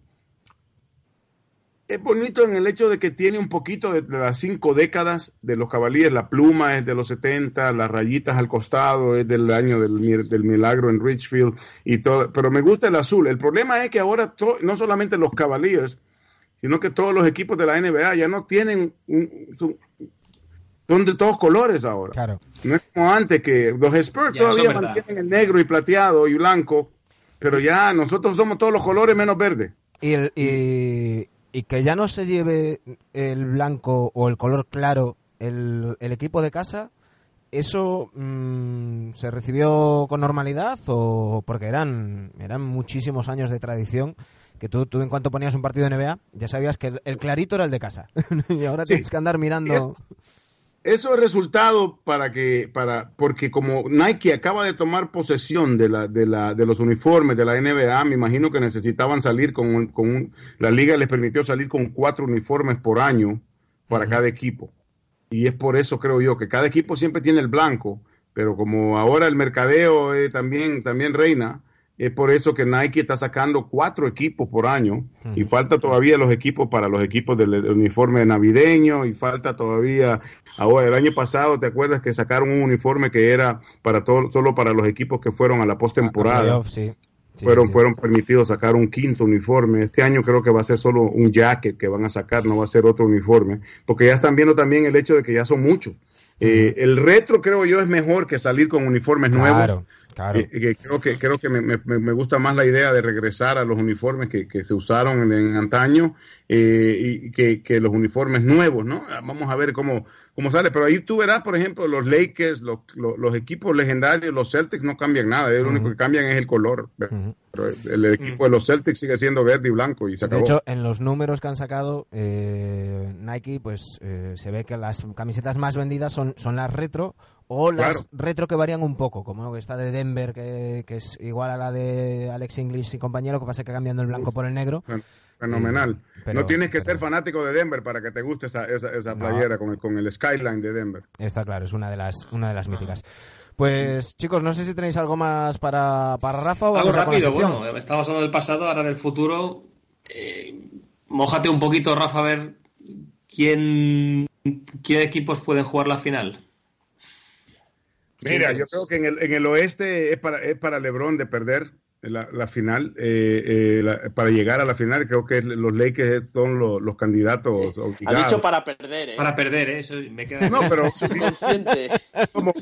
es bonito en el hecho de que tiene un poquito de, las cinco décadas de los caballeros. La pluma es de los 70, las rayitas al costado es del año del, del milagro en Richfield y todo. Pero me gusta el azul. El problema es que ahora no solamente los caballeros, sino que todos los equipos de la NBA ya no tienen son, de todos colores ahora. Claro. No es como antes que los Spurs todavía mantienen el negro y plateado y blanco, pero ya nosotros somos todos los colores menos verde. Y, el, y, y que ya no se lleve el blanco o el color claro el, el equipo de casa, ¿eso mm, se recibió con normalidad o porque eran, eran muchísimos años de tradición? Que tú, tú en cuanto ponías un partido de NBA ya sabías que el, clarito era el de casa. Y ahora tienes que andar mirando. Eso es resultado para que, para, porque como Nike acaba de tomar posesión de, la, de, la, de los uniformes de la NBA, me imagino que necesitaban salir con, con la liga les permitió salir con cuatro uniformes por año para cada equipo. Y es por eso creo yo que cada equipo siempre tiene el blanco, pero como ahora el mercadeo eh, también, también reina, es por eso que Nike está sacando cuatro equipos por año y falta todavía los equipos para los equipos del uniforme navideño y falta todavía, ahora el año pasado, ¿te acuerdas que sacaron un uniforme que era para todo, solo para los equipos que fueron a la postemporada? fueron, fueron permitidos sacar un quinto uniforme. Este año creo que va a ser solo un jacket que van a sacar, no va a ser otro uniforme, porque ya están viendo también el hecho de que ya son muchos. Eh, el retro creo yo es mejor que salir con uniformes nuevos creo que, creo que me, me, gusta más la idea de regresar a los uniformes que, que se usaron en, antaño eh, y que, que, los uniformes nuevos, ¿no? Vamos a ver cómo, cómo sale. Pero ahí tú verás, por ejemplo, los Lakers, los, los, equipos legendarios, los Celtics no cambian nada, lo único que cambian es el color. Pero el, equipo de los Celtics sigue siendo verde y blanco y se acabó. De hecho, en los números que han sacado eh, Nike, pues eh, se ve que las camisetas más vendidas son, son las retro o las retro que varían un poco, como esta de Denver, que, que, es igual a la de Alex English y compañero, que pasa que cambiando el blanco por el negro. Fenomenal. no tienes que ser fanático de Denver para que te guste esa, esa, playera con, el, con el skyline de Denver. Está claro, es una de las, una de las míticas. Pues chicos, no sé si tenéis algo más para, para Rafa o algo rápido. Bueno, estamos hablando del pasado, ahora del futuro. Eh, mójate un poquito, Rafa, a ver quién, qué equipos pueden jugar la final. Mira, yo creo que en el, en el oeste es para, es para LeBron de perder la, la final, eh, eh, para llegar a la final, creo que los Lakers son los, candidatos Ha dicho para perder, ¿eh? Para perder, ¿eh? Eso me queda... No, pero como,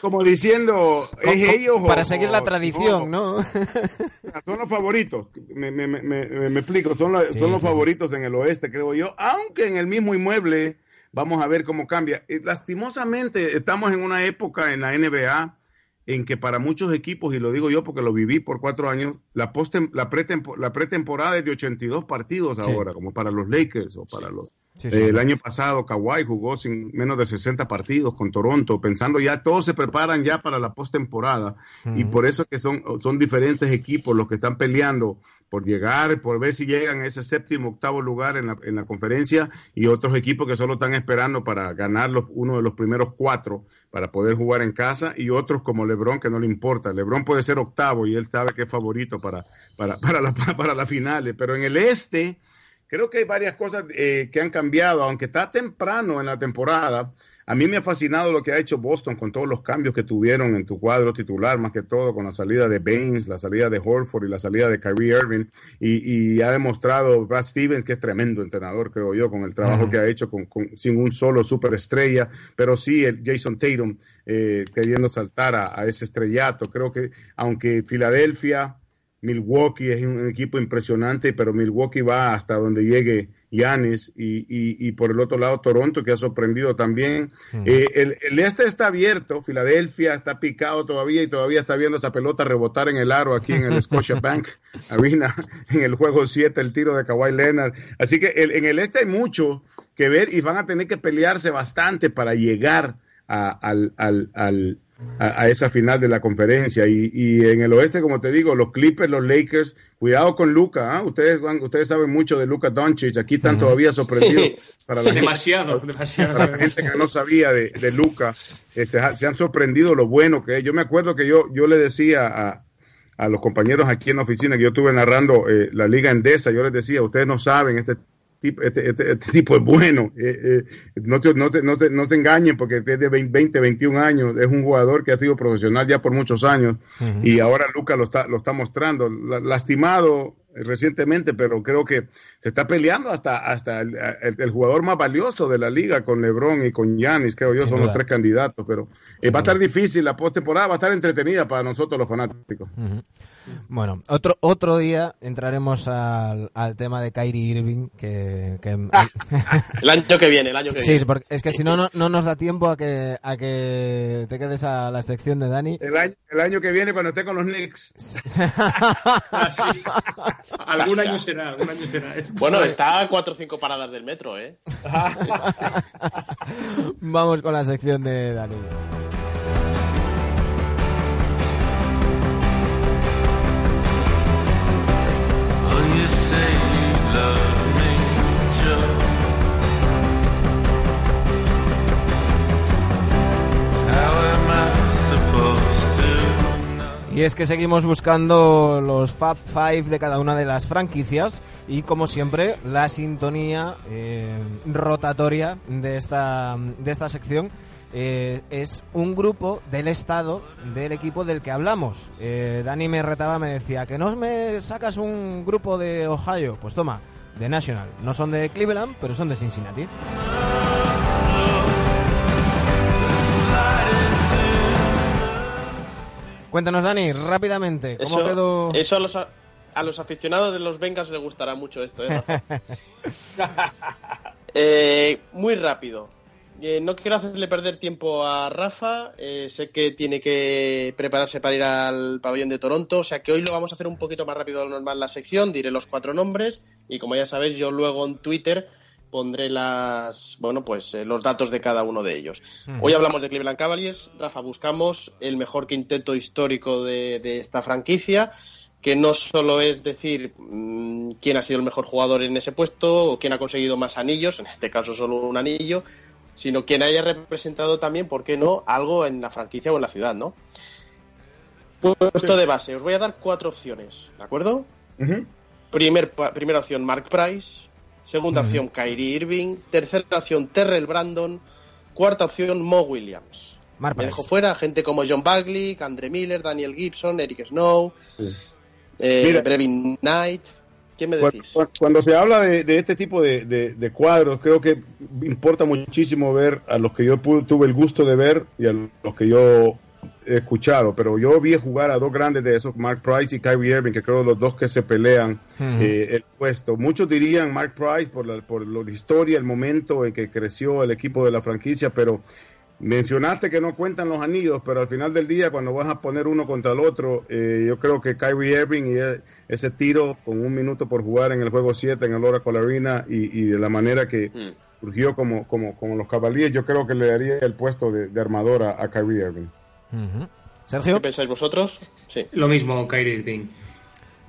como diciendo, ¿es ellos Para seguir la tradición, ¿no? Son los favoritos, me, me, me, me explico, son, son los favoritos en el oeste, creo yo, aunque en el mismo inmueble Vamos a ver cómo cambia. lastimosamente estamos en una época en la NBA en que para muchos equipos, y lo digo yo porque lo viví por cuatro años, la, la, pretemporada es de 82 partidos ahora, como para los Lakers o para los... El año pasado Kawhi jugó sin menos de 60 partidos con Toronto, pensando ya todos se preparan ya para la postemporada. Y por eso que son, son diferentes equipos los que están peleando por llegar, por ver si llegan a ese séptimo, octavo lugar en la, en la conferencia y otros equipos que solo están esperando para ganar los, uno de los primeros cuatro para poder jugar en casa y otros como Lebron que no le importa. Lebron puede ser octavo y él sabe que es favorito para, para, para, la, para las finales, pero en el este creo que hay varias cosas eh, que han cambiado, aunque está temprano en la temporada. A mí me ha fascinado lo que ha hecho Boston con todos los cambios que tuvieron en tu cuadro titular, más que todo con la salida de Baines, la salida de Horford y la salida de Kyrie Irving. Y, ha demostrado Brad Stevens que es tremendo entrenador, creo yo, con el trabajo que ha hecho con, sin un solo superestrella, pero sí el Jason Tatum eh, queriendo saltar a ese estrellato. Creo que aunque Filadelfia Milwaukee es un equipo impresionante, pero Milwaukee va hasta donde llegue Yanis y, y, por el otro lado Toronto que ha sorprendido también. Eh, el, este está abierto, Filadelfia está picado todavía y todavía está viendo esa pelota rebotar en el aro aquí en el Scotiabank Arena en el juego 7, el tiro de Kawhi Leonard. Así que en el este hay mucho que ver y van a tener que pelearse bastante para llegar al, al a, esa final de la conferencia. Y, y, en el oeste, como te digo, los Clippers, los Lakers, cuidado con Luca. ¿ah? Ustedes, ustedes saben mucho de Luca Doncic. Aquí están todavía sorprendidos. Para la demasiado, gente, demasiado. Para la gente que no sabía de, de Luca, eh, se, han sorprendido lo bueno que es. Yo me acuerdo que yo, yo le decía a, a los compañeros aquí en la oficina que yo estuve narrando eh, la Liga Endesa, yo les decía, ustedes no saben este tipo, este, este, este, tipo es bueno. Eh, eh, no, no, no, se, no se engañen porque es de 20, 21 años. Es un jugador que ha sido profesional ya por muchos años y ahora Lucas lo está, lo está mostrando. Lastimado recientemente, pero creo que se está peleando hasta, hasta el, jugador más valioso de la liga con LeBron y con Giannis, creo yo, son los tres candidatos. Pero eh, va a estar difícil la postemporada, va a estar entretenida para nosotros los fanáticos. Bueno, otro otro día entraremos al, al tema de Kyrie Irving, que... el año que viene, el año que viene. Sí, porque es que si no, no, nos da tiempo a que, a que te quedes a la sección de Dani. El año, el año que viene cuando esté con los Knicks. Ah, algún año será, algún año será. Bueno, está a cuatro o cinco paradas del metro, ¿eh? Vamos con la sección de Dani. Y es que seguimos buscando los Fab Five de cada una de las franquicias y como siempre la sintonía eh, rotatoria de esta, de esta sección eh, es un grupo del estado del equipo del que hablamos. Eh, Dani me retaba, me decía, que no me sacas un grupo de Ohio. Pues toma, de National. No son de Cleveland, pero son de Cincinnati. Cuéntanos, Dani, rápidamente, ¿cómo eso, quedó? Eso a los, a, los aficionados de los Bengals les gustará mucho esto, ¿eh? eh muy rápido. Eh, no quiero hacerle perder tiempo a Rafa. Eh, sé que tiene que prepararse para ir al pabellón de Toronto. O sea que hoy lo vamos a hacer un poquito más rápido de lo normal la sección. Diré los cuatro nombres. Y como ya sabéis, yo luego en Twitter pondré las bueno pues eh, los datos de cada uno de ellos. Hoy hablamos de Cleveland Cavaliers, Rafa, buscamos el mejor quinteto histórico de, esta franquicia, que no solo es decir mm, quién ha sido el mejor jugador en ese puesto o quién ha conseguido más anillos, en este caso solo un anillo, sino quién haya representado también, ¿por qué no?, algo en la franquicia o en la ciudad, ¿no? Puesto de base, os voy a dar cuatro opciones, ¿de acuerdo? Primer, primera opción, Mark Price. Segunda opción, Kyrie Irving. Tercera opción, Terrell Brandon. Cuarta opción, Mo Williams. Me dejo fuera gente como John Bagley, Andre Miller, Daniel Gibson, Eric Snow, eh, Brevin Knight. ¿Qué me decís? Cuando, se habla de, este tipo de, cuadros, creo que importa muchísimo ver a los que yo tuve el gusto de ver y a los que yo escuchado, pero yo vi jugar a dos grandes de esos, Mark Price y Kyrie Irving, que creo los dos que se pelean eh, el puesto. Muchos dirían Mark Price por la, por la historia, el momento en que creció el equipo de la franquicia, pero mencionaste que no cuentan los anillos, pero al final del día, cuando vas a poner uno contra el otro, eh, yo creo que Kyrie Irving y ese tiro con un minuto por jugar en el juego 7 en el Oracle Arena y, y de la manera que mm. surgió como, como, como los Cavaliers, yo creo que le daría el puesto de, de armador a Kyrie Irving. Sergio. ¿Qué pensáis vosotros? Sí. Lo mismo, Kyrie Irving.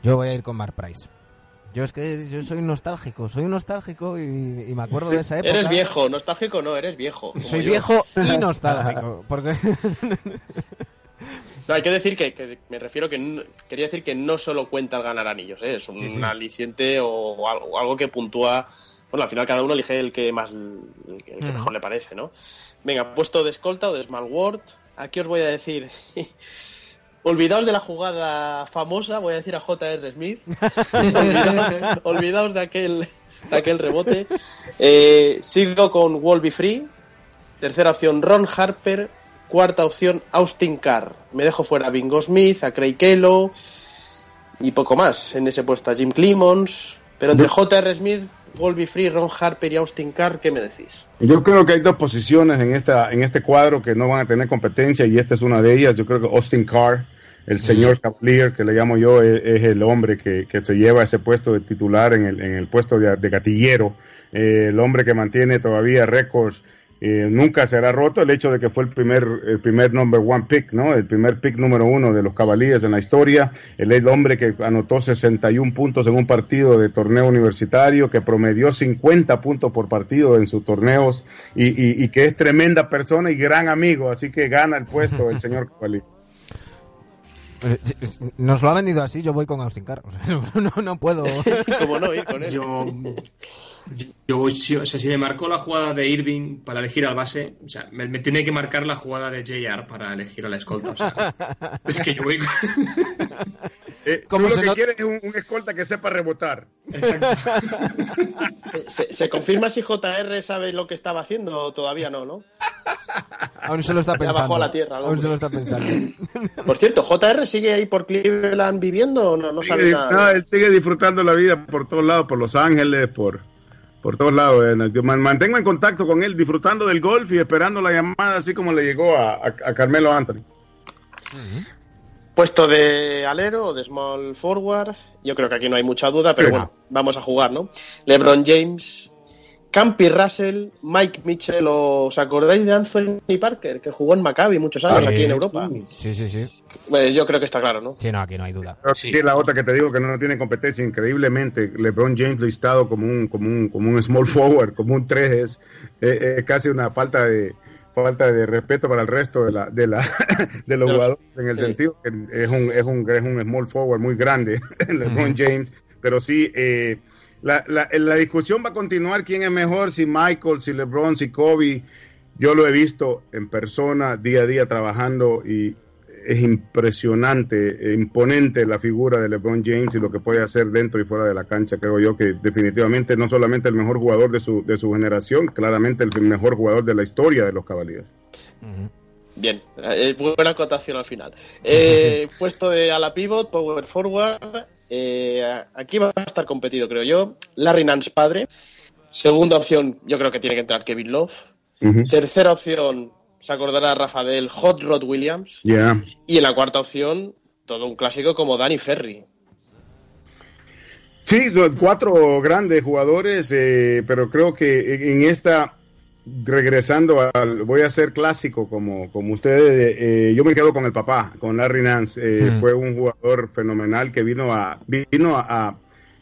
Yo voy a ir con Mark Price. Yo es que yo soy nostálgico, soy nostálgico y, me acuerdo de esa época. Eres viejo, nostálgico no, eres viejo. Soy viejo y nostálgico. Porque... No, hay que decir que, me refiero que quería decir que no solo cuenta el ganar anillos, ¿eh? es un aliciente o algo, que puntúa. Bueno, al final cada uno elige el que más el que, mejor le parece, ¿no? Venga, puesto de escolta o de small word, aquí os voy a decir. olvidaos de la jugada famosa, voy a decir a J.R. Smith. olvidaos, de aquel, aquel rebote. Eh, sigo con Wolby Free. Tercera opción, Ron Harper. Cuarta opción, Austin Carr. Me dejo fuera a Bingo Smith, a Craig Kello y poco más. En ese puesto a Jim Clemons. Pero entre J.R. Smith, Wolby Free, Ron Harper y Austin Carr, ¿qué me decís? Yo creo que hay dos posiciones en, esta, en este cuadro que no van a tener competencia y esta es una de ellas. Yo creo que Austin Carr, el señor Cavalier, que le llamo yo, es, el hombre que, se lleva ese puesto de titular en el, en el puesto de, gatillero, eh, el hombre que mantiene todavía récords eh, nunca será roto el hecho de que fue el primer, el primer number one pick, ¿no? El primer pick número uno de los Cavaliers en la historia. El hombre que anotó 61 puntos en un partido de torneo universitario, que promedió 50 puntos por partido en sus torneos y, que es tremenda persona y gran amigo. Así que gana el puesto el señor Cavalier. Eh, nos lo ha vendido así, yo voy con Austin Carr. no, no, puedo. ¿Cómo no ir con él? Yo, yo o sea, si me marcó la jugada de Irving para elegir al base, o sea, me, tiene que marcar la jugada de JR para elegir a la escolta. O sea, es que yo voy. eh, lo que quieres es un, escolta que sepa rebotar. ¿Se, confirma si JR sabe lo que estaba haciendo o todavía no, no? Aún se lo está pensando. a la tierra. Aún se lo está pensando. Por cierto, ¿JR sigue ahí por Cleveland viviendo o no, no sabe nada? No, él sigue disfrutando la vida por todos lados, por Los Ángeles, por por todos lados. Eh, mantengo en contacto con él, disfrutando del golf y esperando la llamada, así como le llegó a, Carmelo Anthony. Puesto de alero o de small forward, yo creo que aquí no hay mucha duda, pero bueno, vamos a jugar, ¿no? LeBron James, Campy Russell, Mike Mitchell, ¿os acordáis de Anthony Parker, que jugó en Maccabi muchos años aquí en Europa? Sí, sí, sí. Pues yo creo que está claro, ¿no? Sí, no, aquí no hay duda. Sí. la otra que te digo que no tiene competencia. Increíblemente, LeBron James listado como un, como un, como un small forward, como un 3 es, casi una falta de falta de respeto para el resto de la de la de los jugadores en el sentido que es un es un es un small forward muy grande LeBron James pero sí eh, la, la, la, discusión va a continuar quién es mejor, si Michael, si LeBron, si Kobe. Yo lo he visto en persona, día a día trabajando y es impresionante, imponente la figura de LeBron James y lo que puede hacer dentro y fuera de la cancha. Creo yo que definitivamente no solamente el mejor jugador de su, de su generación, claramente el mejor jugador de la historia de los Cavaliers. Bien, eh, buena acotación al final. Eh, puesto de a la pivot, power forward, eh, aquí va a estar competido, creo yo. Larry Nance padre. Segunda opción, yo creo que tiene que entrar Kevin Love. Tercera opción, se acordará Rafael Hot Rod Williams. Y en la cuarta opción, todo un clásico como Danny Ferry. Sí, cuatro grandes jugadores, eh, pero creo que en esta regresando al, voy a ser clásico como, como ustedes, eh, yo me quedo con el papá, con Larry Nance, eh, fue un jugador fenomenal que vino a, vino a,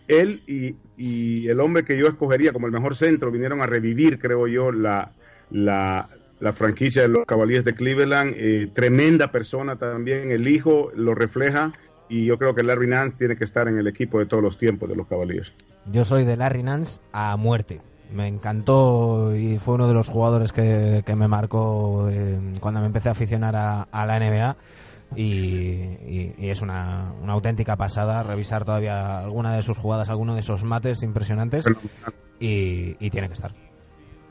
él y, y, el hombre que yo escogería como el mejor centro vinieron a revivir, creo yo, la, la, la franquicia de los Cavaliers de Cleveland, eh, tremenda persona también, el hijo lo refleja y yo creo que Larry Nance tiene que estar en el equipo de todos los tiempos de los Cavaliers. Yo soy de Larry Nance a muerte me encantó y fue uno de los jugadores que, me marcó eh, cuando me empecé a aficionar a, la NBA. Y, es una, auténtica pasada revisar todavía alguna de sus jugadas, alguno de esos mates impresionantes. Y, tiene que estar.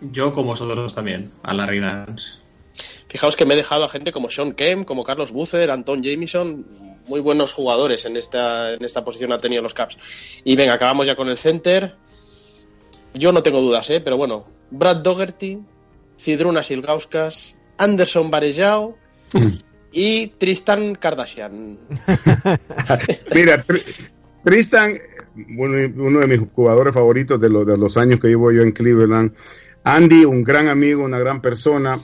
Yo, como vosotros también, a la reina. Fijaos que me he dejado a gente como Sean Kemp, como Carlos Bucer, Anton Jamison, muy buenos jugadores en esta, en esta posición han tenido los Caps. Y venga, acabamos ya con el center. Yo no tengo dudas, ¿eh? pero bueno, Brad Dougherty, Cidruna Silgauskas, Anderson Varejao y Tristan Kardashian. Mira, Tristan, uno de mis jugadores favoritos de, de los años que llevo yo en Cleveland. Andy, un gran amigo, una gran persona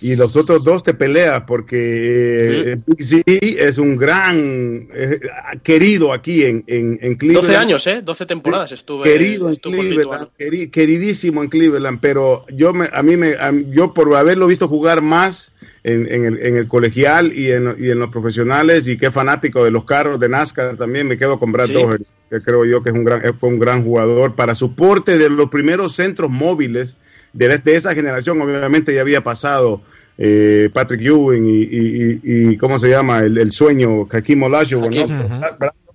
y los otros dos te peleas porque eh, Big Z es un gran eh, querido aquí en, en, en, Cleveland. 12 años, ¿eh? 12 temporadas estuve. Querido en Cleveland, queridísimo en Cleveland, pero yo me, a mí me, yo por haberlo visto jugar más en, en, el, en el colegial y en, y en los profesionales y que fanático de los carros de NASCAR también me quedo con Brad Doherty, que creo yo que es un gran, fue un gran jugador para soporte de los primeros centros móviles de, esa generación obviamente ya había pasado eh, Patrick Ewing y, ¿cómo se llama? El, sueño, Hakim Olajuwon,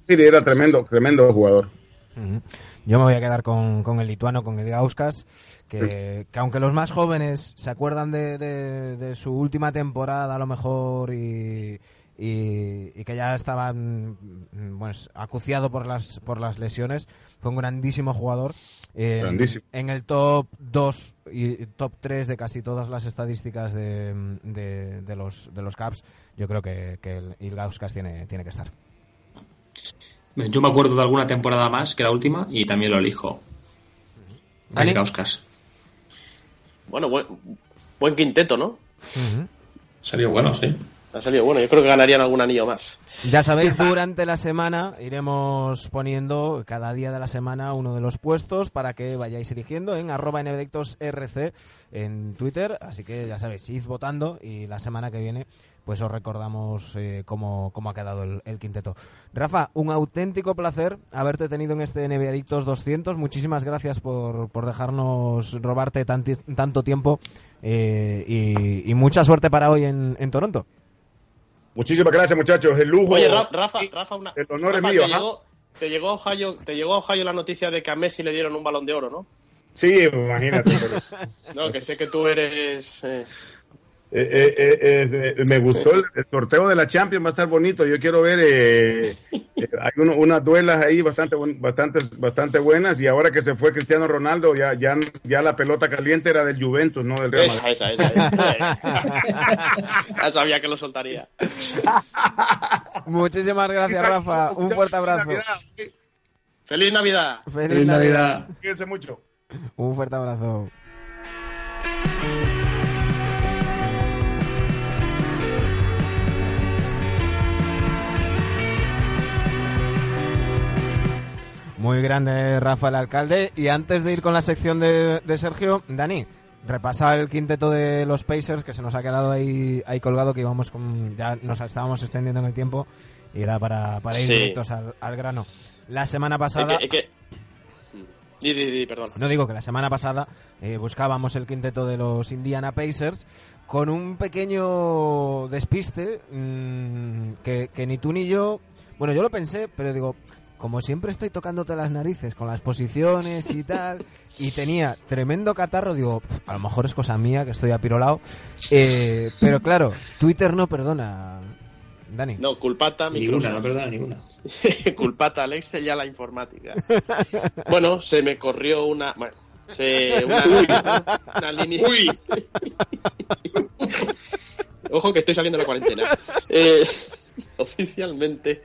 Era tremendo, tremendo jugador. Yo me voy a quedar con, el lituano, con el Gauskas, que, que, aunque los más jóvenes se acuerdan de, de, su última temporada a lo mejor y, y, que ya estaban bueno, acuciado por las, por las lesiones, fue un grandísimo jugador en el top 2 y top 3 de casi todas las estadísticas de, de, los, de los Caps, yo creo que, que el Ilgauskas tiene, tiene que estar. Yo me acuerdo de alguna temporada más que la última y también lo elijo. Ilgauskas. Bueno, bueno, Buen quinteto, ¿no? Salió bueno, sí. Ha salido bueno. Yo creo que ganarían algún anillo más. Ya sabéis, durante la semana iremos poniendo cada día de la semana uno de los puestos para que vayáis eligiendo en arroba rc en Twitter. Así que ya sabéis, id votando y la semana que viene pues os recordamos eh, cómo, cómo ha quedado el, el quinteto. Rafa, un auténtico placer haberte tenido en este NBA Adictos 200. Muchísimas gracias por, por dejarnos robarte tanti- tanto tiempo eh, y, y mucha suerte para hoy en, en Toronto. Muchísimas gracias, muchachos. El lujo. Oye, Ra- Rafa, Rafa, una. El honor Rafa, es mío. Te llegó, te, llegó a Ohio, te llegó a Ohio la noticia de que a Messi le dieron un balón de oro, ¿no? Sí, imagínate. pero- No, que sé que tú eres. eh, Eh, eh, me gustó el, el sorteo de la Champions, va a estar bonito. Yo quiero ver, hay uno- unas duelas ahí bastante, bastante, bastante buenas. Y ahora que se fue Cristiano Ronaldo, ya, ya, ya la pelota caliente era del Juventus, no del Real esa, Madrid. esa, esa. esa. ya sabía que lo soltaría. Muchísimas gracias, Rafa. Un fuerte abrazo. ¡Feliz Navidad! Feliz Feliz Navidad. Navidad. Cuídense mucho. Un fuerte abrazo. Muy grande Rafa el alcalde. Y antes de ir con la sección de, de Sergio, Dani, repasa el quinteto de los Pacers que se nos ha quedado ahí, ahí colgado, que íbamos con, ya nos estábamos extendiendo en el tiempo y era para, para ir Sí. directos al, al grano. La semana Es pasada... que, es que- perdón. No digo que la semana pasada eh, buscábamos el quinteto de los Indiana Pacers con un pequeño despiste mm, que, que ni tú ni yo. Bueno, yo lo pensé, pero digo, como siempre estoy tocándote las narices con las posiciones y tal, y tenía tremendo catarro, digo, "Pf, a lo mejor es cosa mía que estoy apirolado. Eh, pero claro, Twitter no perdona, Dani. No, culpata Microsoft. no perdona ni una. culpata al Excel y a la informática. bueno, se me corrió una. Bueno, se, una, una línea. ¡Uy! Ojo que estoy saliendo de la cuarentena. Eh, oficialmente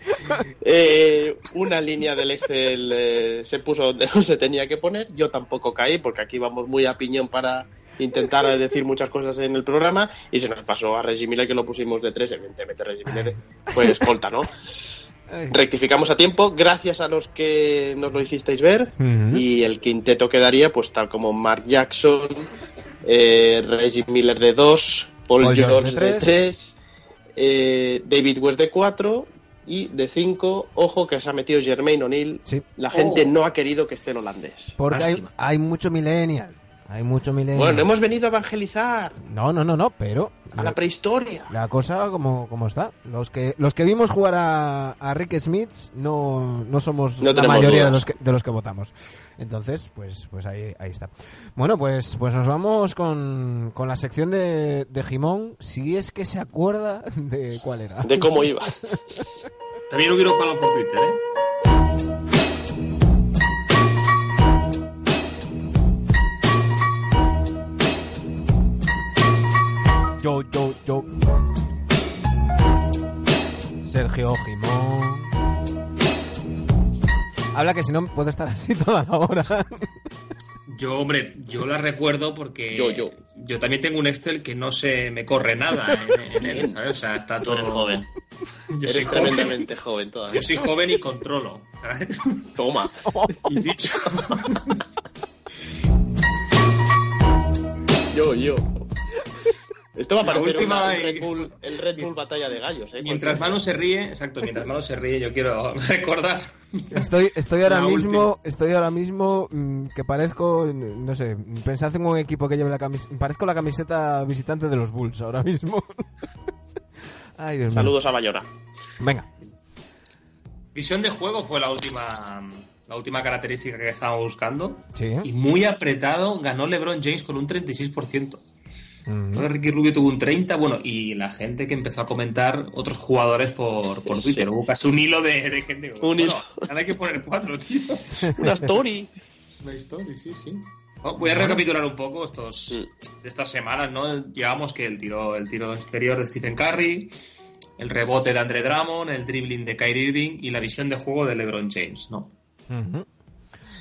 eh, una línea del Excel eh, se puso donde no se tenía que poner. Yo tampoco caí porque aquí vamos muy a piñón para intentar decir muchas cosas en el programa y se nos pasó a Reggie Miller que lo pusimos de tres. Evidentemente Reggie Miller fue escolta, ¿no? Rectificamos a tiempo, gracias a los que nos lo hicisteis ver. Y el quinteto quedaría, pues tal como Mark Jackson, eh, Reggie Miller de 2, Paul Jones de 3 eh, David West de 4 y de 5, ojo que se ha metido Jermaine O'Neill. La gente oh. no ha querido que esté el holandés. Porque hay, hay, mucho millennial. Hay mucho millennial. Bueno, no hemos venido a evangelizar No, no, no, no, pero a la prehistoria. la cosa como, como está. Los que los que vimos jugar a, a Rick Smith no, no somos No la mayoría de los, que, de los que votamos. Entonces, pues pues ahí, ahí está. Bueno, pues pues nos vamos con, con la sección de, de Jimón, si es que se acuerda de cuál era. De cómo iba. También hubieron palo por Twitter, ¿eh? Yo, yo, yo. Sergio Jimón. Habla que si no puedo estar así toda la hora. Yo, hombre, yo la recuerdo porque Yo, yo. yo también tengo un Excel que no se me corre nada en, en él, ¿sabes? O sea, está todo... eres joven. Yo soy Eres joven, tremendamente joven todavía. yo soy joven y controlo, ¿sabes? Toma. Y dicho... Yo, yo. Esto va a parecer última una- y- el, Red Bull, el Red Bull Batalla de Gallos, ¿eh? Mientras Manu se ríe, exacto, mientras Manu se ríe, yo quiero recordar... Estoy, estoy ahora mismo, estoy ahora mismo que parezco, no sé, pensad en un equipo que lleve la camiseta, parezco la camiseta visitante de los Bulls ahora mismo. Ay, Dios mío. Saludos a Bayona. Venga. Visión de juego fue la última la última característica que estábamos buscando. Sí. Y muy apretado ganó LeBron James con un 36%. Ricky Rubio tuvo un 30%, bueno, y la gente que empezó a comentar otros jugadores por, por Sí. Twitter. Hubo casi un hilo de, de gente. Un bueno, hilo. ahora hay que poner cuatro, tío. Una story. Una historia, sí, sí. Oh, Voy a recapitular un poco estos de estas semanas, ¿no? Llevamos que el tiro, el tiro exterior de Stephen Curry, el rebote de Andre Drummond, el dribbling de Kyrie Irving y la visión de juego de LeBron James, ¿no? Ujú.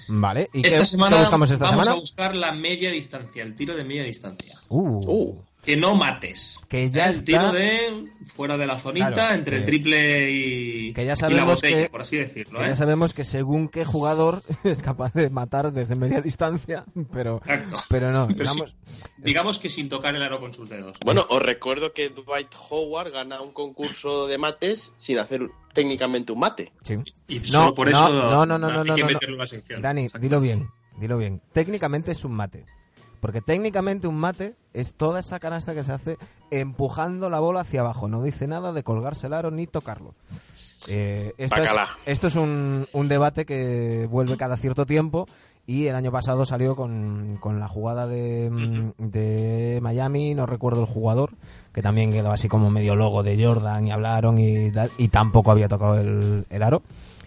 Vale. ¿Y esta qué, semana qué buscamos esta vamos semana? a buscar la media distancia, el tiro de media distancia. Uh, Uh. Que no mates. Que ya el está- tiro de fuera de la zonita, Claro, entre que- el triple y, que ya y la sabemos botella, que- por así decirlo. que ¿eh? ya sabemos que según qué jugador es capaz de matar desde media distancia, pero, Exacto. pero no. Pero sí, digamos- digamos que sin tocar el aro con sus dedos. Bueno, os recuerdo que Dwight Howard gana un concurso de mates sin hacer técnicamente un mate. sí. Y No, solo por no, eso no, no, no, no, hay no, que no, no. meterlo en la sección. Dani, Exacto. dilo bien, dilo bien. Técnicamente es un mate. Porque técnicamente un mate es toda esa canasta que se hace empujando la bola hacia abajo. No dice nada de colgarse el aro ni tocarlo. Eh, esto, es, esto es un, un debate que vuelve cada cierto tiempo y el año pasado salió con, con la jugada de, mm, de Miami, no recuerdo el jugador, que también quedó así como medio logo de Jordan y hablaron y, y tampoco había tocado el, el aro.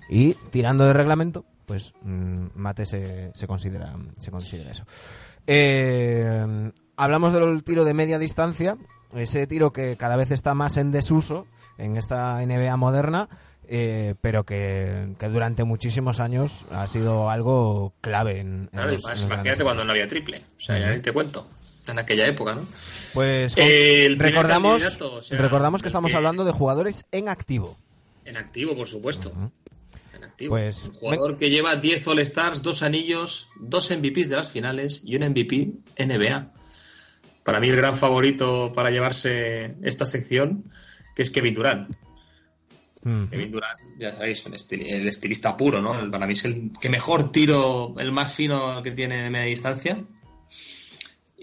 Y tirando de reglamento, pues mm, mate se, se considera se considera eso. Eh, hablamos del tiro de media distancia, ese tiro que cada vez está más en desuso en esta NBA moderna, eh, pero que, que durante muchísimos años ha sido algo clave en, en Claro, y los- más, en imagínate cuando no había triple. O sea, ya ni te cuento. En aquella época, ¿no? Pues Eh, recordamos, candidato, o sea, recordamos que estamos que- hablando de jugadores en activo. En activo, por supuesto. En activo. Pues, un jugador que lleva 10 All-Stars, 2 anillos, 2 MVPs de las finales y un MVP NBA. Para mí el gran favorito para llevarse esta sección, que es Kevin Durant. Mm. Kevin Durant, ya sabéis, un estil- el estilista puro, ¿no? El- Para mí es el que mejor tiro, el más fino que tiene de media distancia.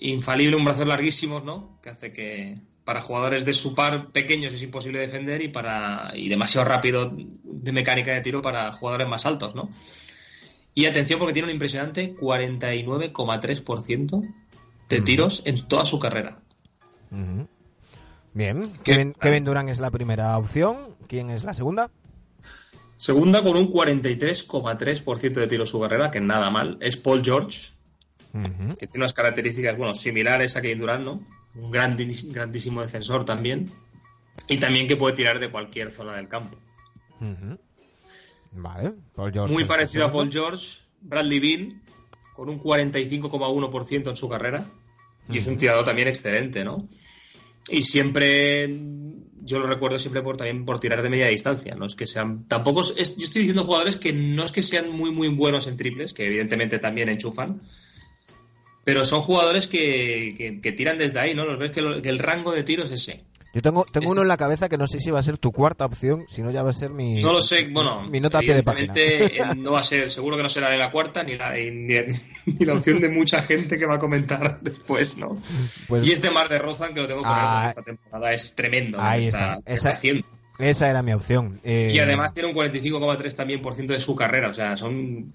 Infalible, un brazos larguísimos, ¿no? Que hace que para jugadores de su par pequeños es imposible defender y para y demasiado rápido de mecánica de tiro para jugadores más altos, ¿no? Y atención porque tiene un impresionante 49,3% de tiros en toda su carrera. Ujú. Bien, Kevin. Kevin Durant es la primera opción. ¿Quién es la segunda? Segunda con un 43,3% de tiro su carrera, que nada mal, es Paul George, que tiene unas características bueno, similares a Kevin Durant, ¿no? Un grandis- grandísimo defensor también. Y también que puede tirar de cualquier zona del campo. Vale, Paul George Muy parecido a Paul. George, Bradley Beal, con un 45,1% en su carrera. Y es un tirador también excelente, ¿no? Y siempre, yo lo recuerdo siempre por también por tirar de media distancia. No es que sean, tampoco es- yo estoy diciendo jugadores que no es que sean muy muy buenos en triples, que evidentemente también enchufan, pero son jugadores que, que- que tiran desde ahí, ¿no? Los ves que, que el rango de tiro es ese. Yo tengo, tengo uno en la cabeza que no sé si va a ser tu cuarta opción, si no ya va a ser mi... No lo sé, bueno, mi nota a pie de página. eh, no va a ser, seguro que no será ni la cuarta ni la, ni, ni la opción de mucha gente que va a comentar después, ¿no? Pues- y este Mar de Rozan que lo tengo que Ah, porque esta temporada es tremendo. lo ahí que está. Esa- haciendo. Esa era mi opción. Eh, Y además tiene un 45,3 también por ciento de su carrera, o sea, son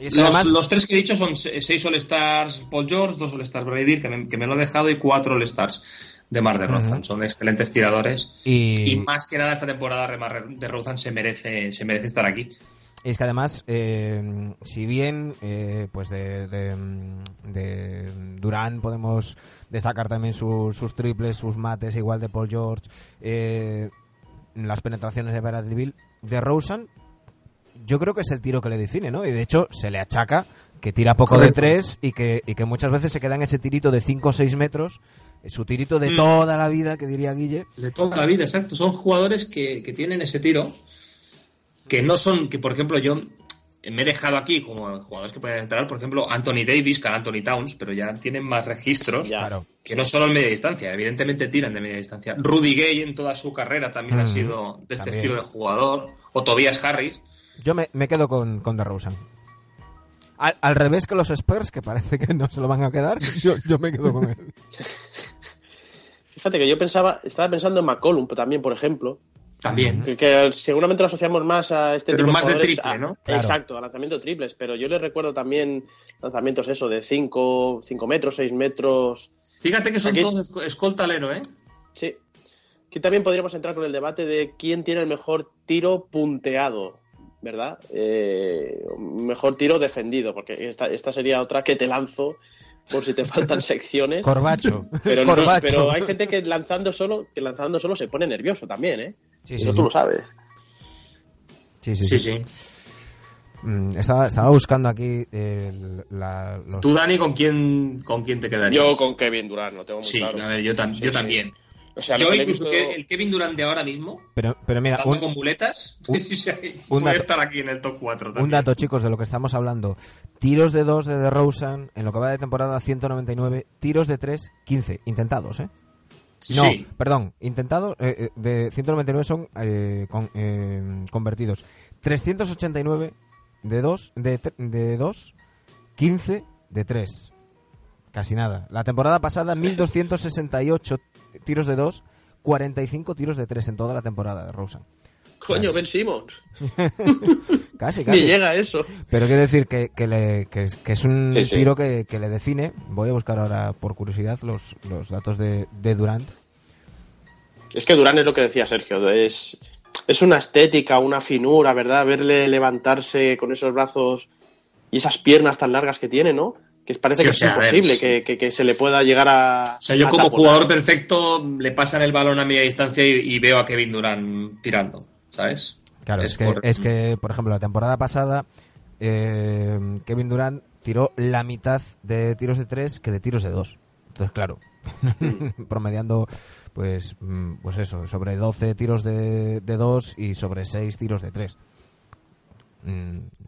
los, además- los tres que he dicho son se- seis All-Stars Paul George, dos All-Stars Beal, que me, que me lo he dejado, y cuatro All-Stars de Mar de Rozan. Son excelentes tiradores. y- Y más que nada esta temporada de Mar de Rozan se merece, se merece estar aquí. Es que además, eh, si bien eh, pues de, de, de Durán podemos destacar también sus, sus triples, sus mates, igual de Paul George, eh, las penetraciones de Bradley Beal, de Rosen, yo creo que es el tiro que le define, ¿no? Y de hecho se le achaca que tira poco Correcto. de tres y que, y que muchas veces se queda en ese tirito de 5 o 6 metros, su tirito de Mm. toda la vida, que diría Guille. De toda la vida, exacto. Son jugadores que, que tienen ese tiro, que no son, que por ejemplo yo me he dejado aquí como jugadores que pueden entrar, por ejemplo, Anthony Davis, que Anthony Towns, pero ya tienen más registros Ya. Claro. que no solo en media distancia, evidentemente tiran de media distancia. Rudy Gay en toda su carrera también ha Mm, sido de este también. estilo de jugador, o Tobias Harris. Yo me, me quedo con, con DeRozan. Al, al revés que los Spurs, que parece que no se lo van a quedar, yo, yo me quedo con él. Fíjate que yo pensaba, estaba pensando en McCollum también, por ejemplo, También. que, que seguramente lo asociamos más a este Pero tipo más de jugadores, triple, a- ¿no? Claro. Exacto, a lanzamiento triples, pero yo le recuerdo también lanzamientos eso de 5 metros, 6 metros. Fíjate que son Aquí- todos esco- escoltalero, ¿eh? Sí. Aquí también podríamos entrar con el debate de quién tiene el mejor tiro punteado, ¿verdad? Eh, mejor tiro defendido, porque esta, esta sería otra que te lanzo por si te faltan secciones. Corbacho. Pero, no- Corbacho. pero hay gente que lanzando solo, que lanzando solo se pone nervioso también, ¿eh? Sí, Eso sí, tú sí. lo sabes. Sí, sí, Sí, sí. sí. mm, estaba, estaba buscando aquí el- la- los- Tú, Dani, ¿con quién, con quién te quedarías? Yo con Kevin Durant, lo tengo muy Sí, claro. a ver, yo, tam- Sí, yo sí. también. O sea, yo incluso visto- que el Kevin Durant de ahora mismo, Pero, pero mira, estando un, con muletas, un- puede dato- estar aquí en el top 4 también. un dato, chicos, de lo que estamos hablando. Tiros de 2 de DeRozan en lo que va de temporada 199, tiros de 3, 15 intentados, ¿eh? No, Sí, perdón, intentados eh, eh, de 199 son eh, con- eh, convertidos. 389 de 2, de, de 2, 15 de 3. Casi nada. La temporada pasada 1268 tiros de 2, 45 tiros de 3 en toda la temporada de Rosen. Coño, Ben Simmons. Casi, Ni casi. llega a eso. Pero quiero decir que, que, le- que es, que es un Sí, sí. tiro que, que le define. Voy a buscar ahora por curiosidad los, los datos de, de Durant. Es que Durán es lo que decía Sergio, es, es una estética, una finura, ¿verdad? Verle levantarse con esos brazos y esas piernas tan largas que tiene, ¿no? Que parece Sí, que o es sea, ver, imposible que, que- que se le pueda llegar a. O sea, yo como taponar. jugador perfecto le pasan el balón a media distancia y, y veo a Kevin Durant tirando, ¿sabes? Claro, es, que, por- es que, por ejemplo, la temporada pasada eh, Kevin Durant tiró la mitad de tiros de 3 que de tiros de 2. Entonces, claro, promediando, pues, mm, pues eso, sobre 12 tiros de 2 y sobre 6 tiros de 3.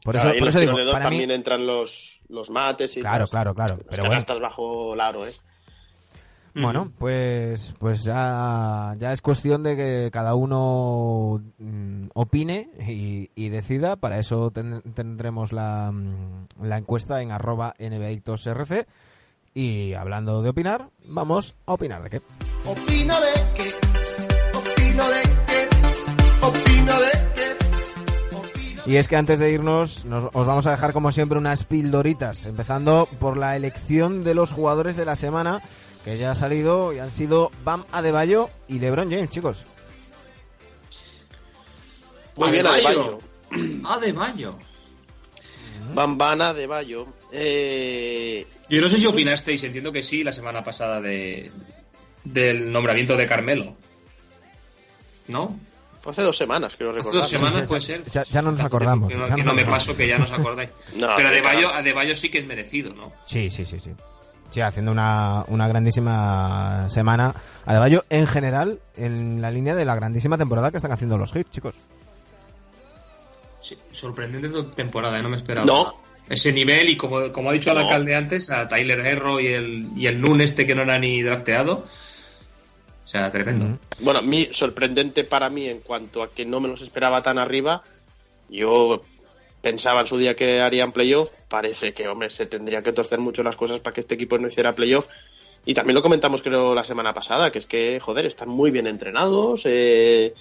Por eso, Claro, por los eso digo, de dos para mí- también entran los, los mates y Claro, las- claro, claro, las pero bueno. canastas bajo el aro, ¿eh? Bueno, pues, pues ya, ya es cuestión de que cada uno mm, opine y, y decida. Para eso ten- tendremos la, mm, la encuesta en arroba NBAictosRC. Y hablando de opinar, vamos a opinar de qué. Opino de que, opino de que, opino de Y es que antes de irnos, nos, os vamos a dejar como siempre unas pildoritas, empezando por la elección de los jugadores de la semana, que ya ha salido y han sido Bam Adebayo y LeBron James, chicos. Muy bien, Adebayo. Adebayo. Adebayo. Bambana de Bayo. Eh, Yo no sé si opinasteis, entiendo que sí, la semana pasada de del nombramiento de Carmelo. ¿No? Fue hace dos semanas, Hace recordar. dos semanas puede ser. Ya- ya no nos acordamos, Que no, ya que no no nos me paso, que ya no os acordáis. No, Pero hombre, Adebayo. Adebayo sí que es merecido, ¿no? Sí, sí, sí, sí. Sí, haciendo una, una grandísima semana. Adebayo, en general, en la línea de la grandísima temporada que están haciendo los hits, chicos. Sí, sorprendente temporada, ¿eh? no me esperaba. No. Ese nivel y como, como ha dicho el No. alcalde antes, a Tyler Herro y el, y el Nun este que no era ni drafteado. O sea, tremendo. Bueno, mi, sorprendente para mí en cuanto a que no me los esperaba tan arriba. Yo pensaba en su día que harían playoff. Parece que, hombre, se tendrían que torcer mucho las cosas para que este equipo no hiciera playoff. Y también lo comentamos, creo, la semana pasada, que es que, joder, están muy bien entrenados. Eh,